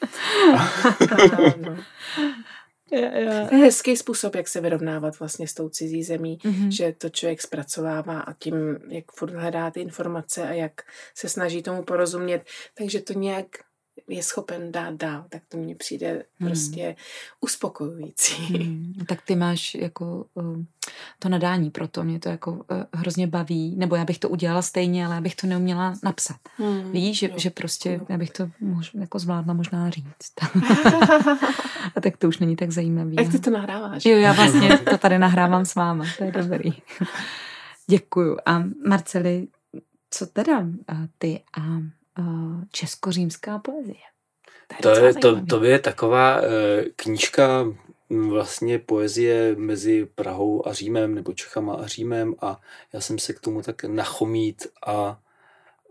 Je, je. je hezký způsob, jak se vyrovnávat vlastně s tou cizí zemí, mm-hmm. že to člověk zpracovává a tím, jak furt hledá ty informace a jak se snaží tomu porozumět, takže to nějak je schopen dát dál, tak to mně přijde hmm. prostě uspokojující. Hmm. Tak ty máš jako uh, to nadání pro to, mě to jako uh, hrozně baví, nebo já bych to udělala stejně, ale já bych to neuměla napsat. Hmm. Víš, že, že prostě já bych to mož, jako zvládla možná říct. A tak to už není tak zajímavý. Jak ty to nahráváš? Jo, já vlastně to tady nahrávám s váma, to je dobrý. Děkuju. A Marceli, co teda ty a českořímská poezie. To je, to, je, to, to je taková uh, knížka vlastně poezie mezi Prahou a Římem, nebo Čechama a Římem a já jsem se k tomu tak nachomít a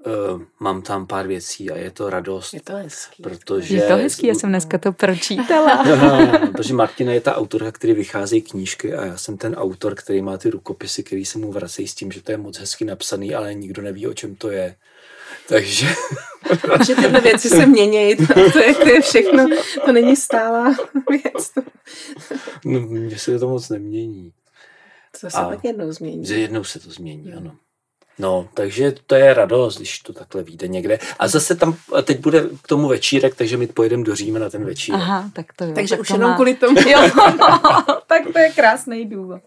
Uh, mám tam pár věcí a je to radost. Je to hezký. Protože, je to hezký, já jsem dneska to pročítala. protože Martina je ta autorka, který vycházejí knížky a já jsem ten autor, který má ty rukopisy, který se mu vracejí s tím, že to je moc hezky napsaný, ale nikdo neví, o čem to je. Takže... že tyhle věci se mění, to, to, je, to je všechno, to není stálá věc. no, mně se to moc nemění. To se tak jednou změní. Že jednou se to změní, no. ano. No, takže to je radost, když to takhle vyjde někde. A zase tam, a teď bude k tomu večírek, takže my pojedeme do Říma na ten večírek. Aha, tak to jo. Takže tak už jenom má... kvůli tomu. Jo, no, tak to je krásný důvod.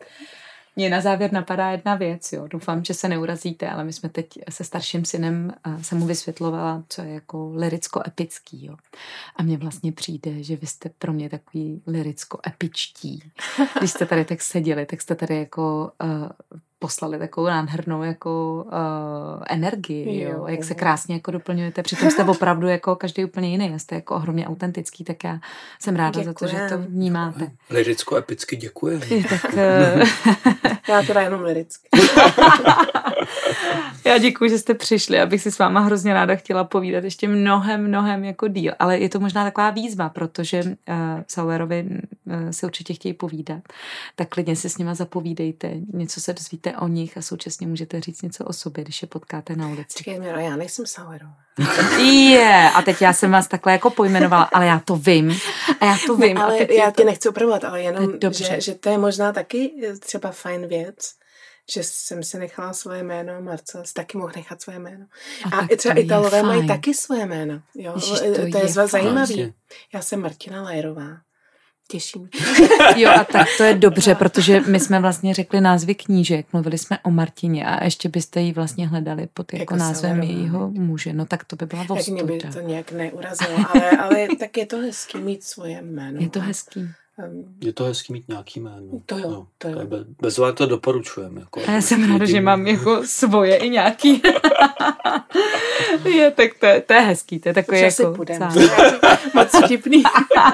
Mně na závěr napadá jedna věc, jo. Doufám, že se neurazíte, ale my jsme teď se starším synem, se mu vysvětlovala, co je jako liricko-epický, jo. A mně vlastně přijde, že vy jste pro mě takový liricko-epičtí. Když jste tady tak seděli, tak jste tady jako uh, poslali takovou nádhernou jako uh, energii, jo, jo, jak se krásně jako doplňujete. Přitom jste opravdu jako každý úplně jiný, jste jako ohromně autentický, tak já jsem ráda Děkujem. za to, že to vnímáte. Liricko-epicky děkuji. Tak, uh... já teda jenom liricky. já děkuji, že jste přišli, abych si s váma hrozně ráda chtěla povídat ještě mnohem, mnohem jako díl, ale je to možná taková výzva, protože uh, Sauerovi uh, si určitě chtějí povídat, tak klidně si s nima zapovídejte, něco se dozvíte o nich a současně můžete říct něco o sobě, když je potkáte na ulici. Čekaj, Miro, já nejsem Sauerová. Je, a teď já jsem vás takhle jako pojmenovala, ale já to vím. A já to vím. Ne, ale já to... tě nechci opravovat, ale jenom, že, že to je možná taky třeba fajn věc, že jsem si nechala svoje jméno, Marcel si taky mohl nechat svoje jméno. A, a i třeba Italové mají taky svoje jméno. Jo? Ježiš, to, to je, je zajímavý. Já jsem Martina Lajerová těším. jo a tak to je dobře, protože my jsme vlastně řekli názvy knížek, mluvili jsme o Martině a ještě byste ji vlastně hledali pod jako, jako názvem jejího muže, no tak to by byla vostuda. Tak mě by to nějak neurazilo, ale, ale tak je to hezký mít svoje jméno. Je to hezký. Je to hezký mít nějaký jméno. To jo, no, to jo. Bez, bez to doporučujeme. Jako, a já jsem ráda, že mám jako svoje i nějaký. je, tak to, to je hezký, to je takový Už jako Moc vtipný.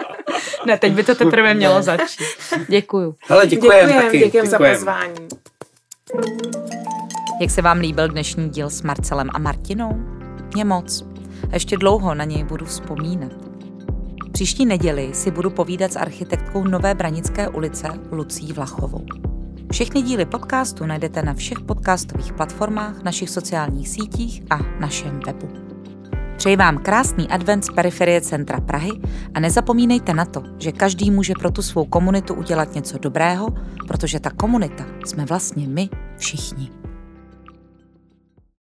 ne, teď by to teprve mělo začít. Děkuju. Ale děkujem, děkujem taky. Děkujem, za pozvání. Jak se vám líbil dnešní díl s Marcelem a Martinou? Mě moc. A ještě dlouho na něj budu vzpomínat. Příští neděli si budu povídat s architektkou Nové Branické ulice Lucí Vlachovou. Všechny díly podcastu najdete na všech podcastových platformách, našich sociálních sítích a našem webu. Přeji vám krásný advent z periferie centra Prahy a nezapomínejte na to, že každý může pro tu svou komunitu udělat něco dobrého, protože ta komunita jsme vlastně my všichni.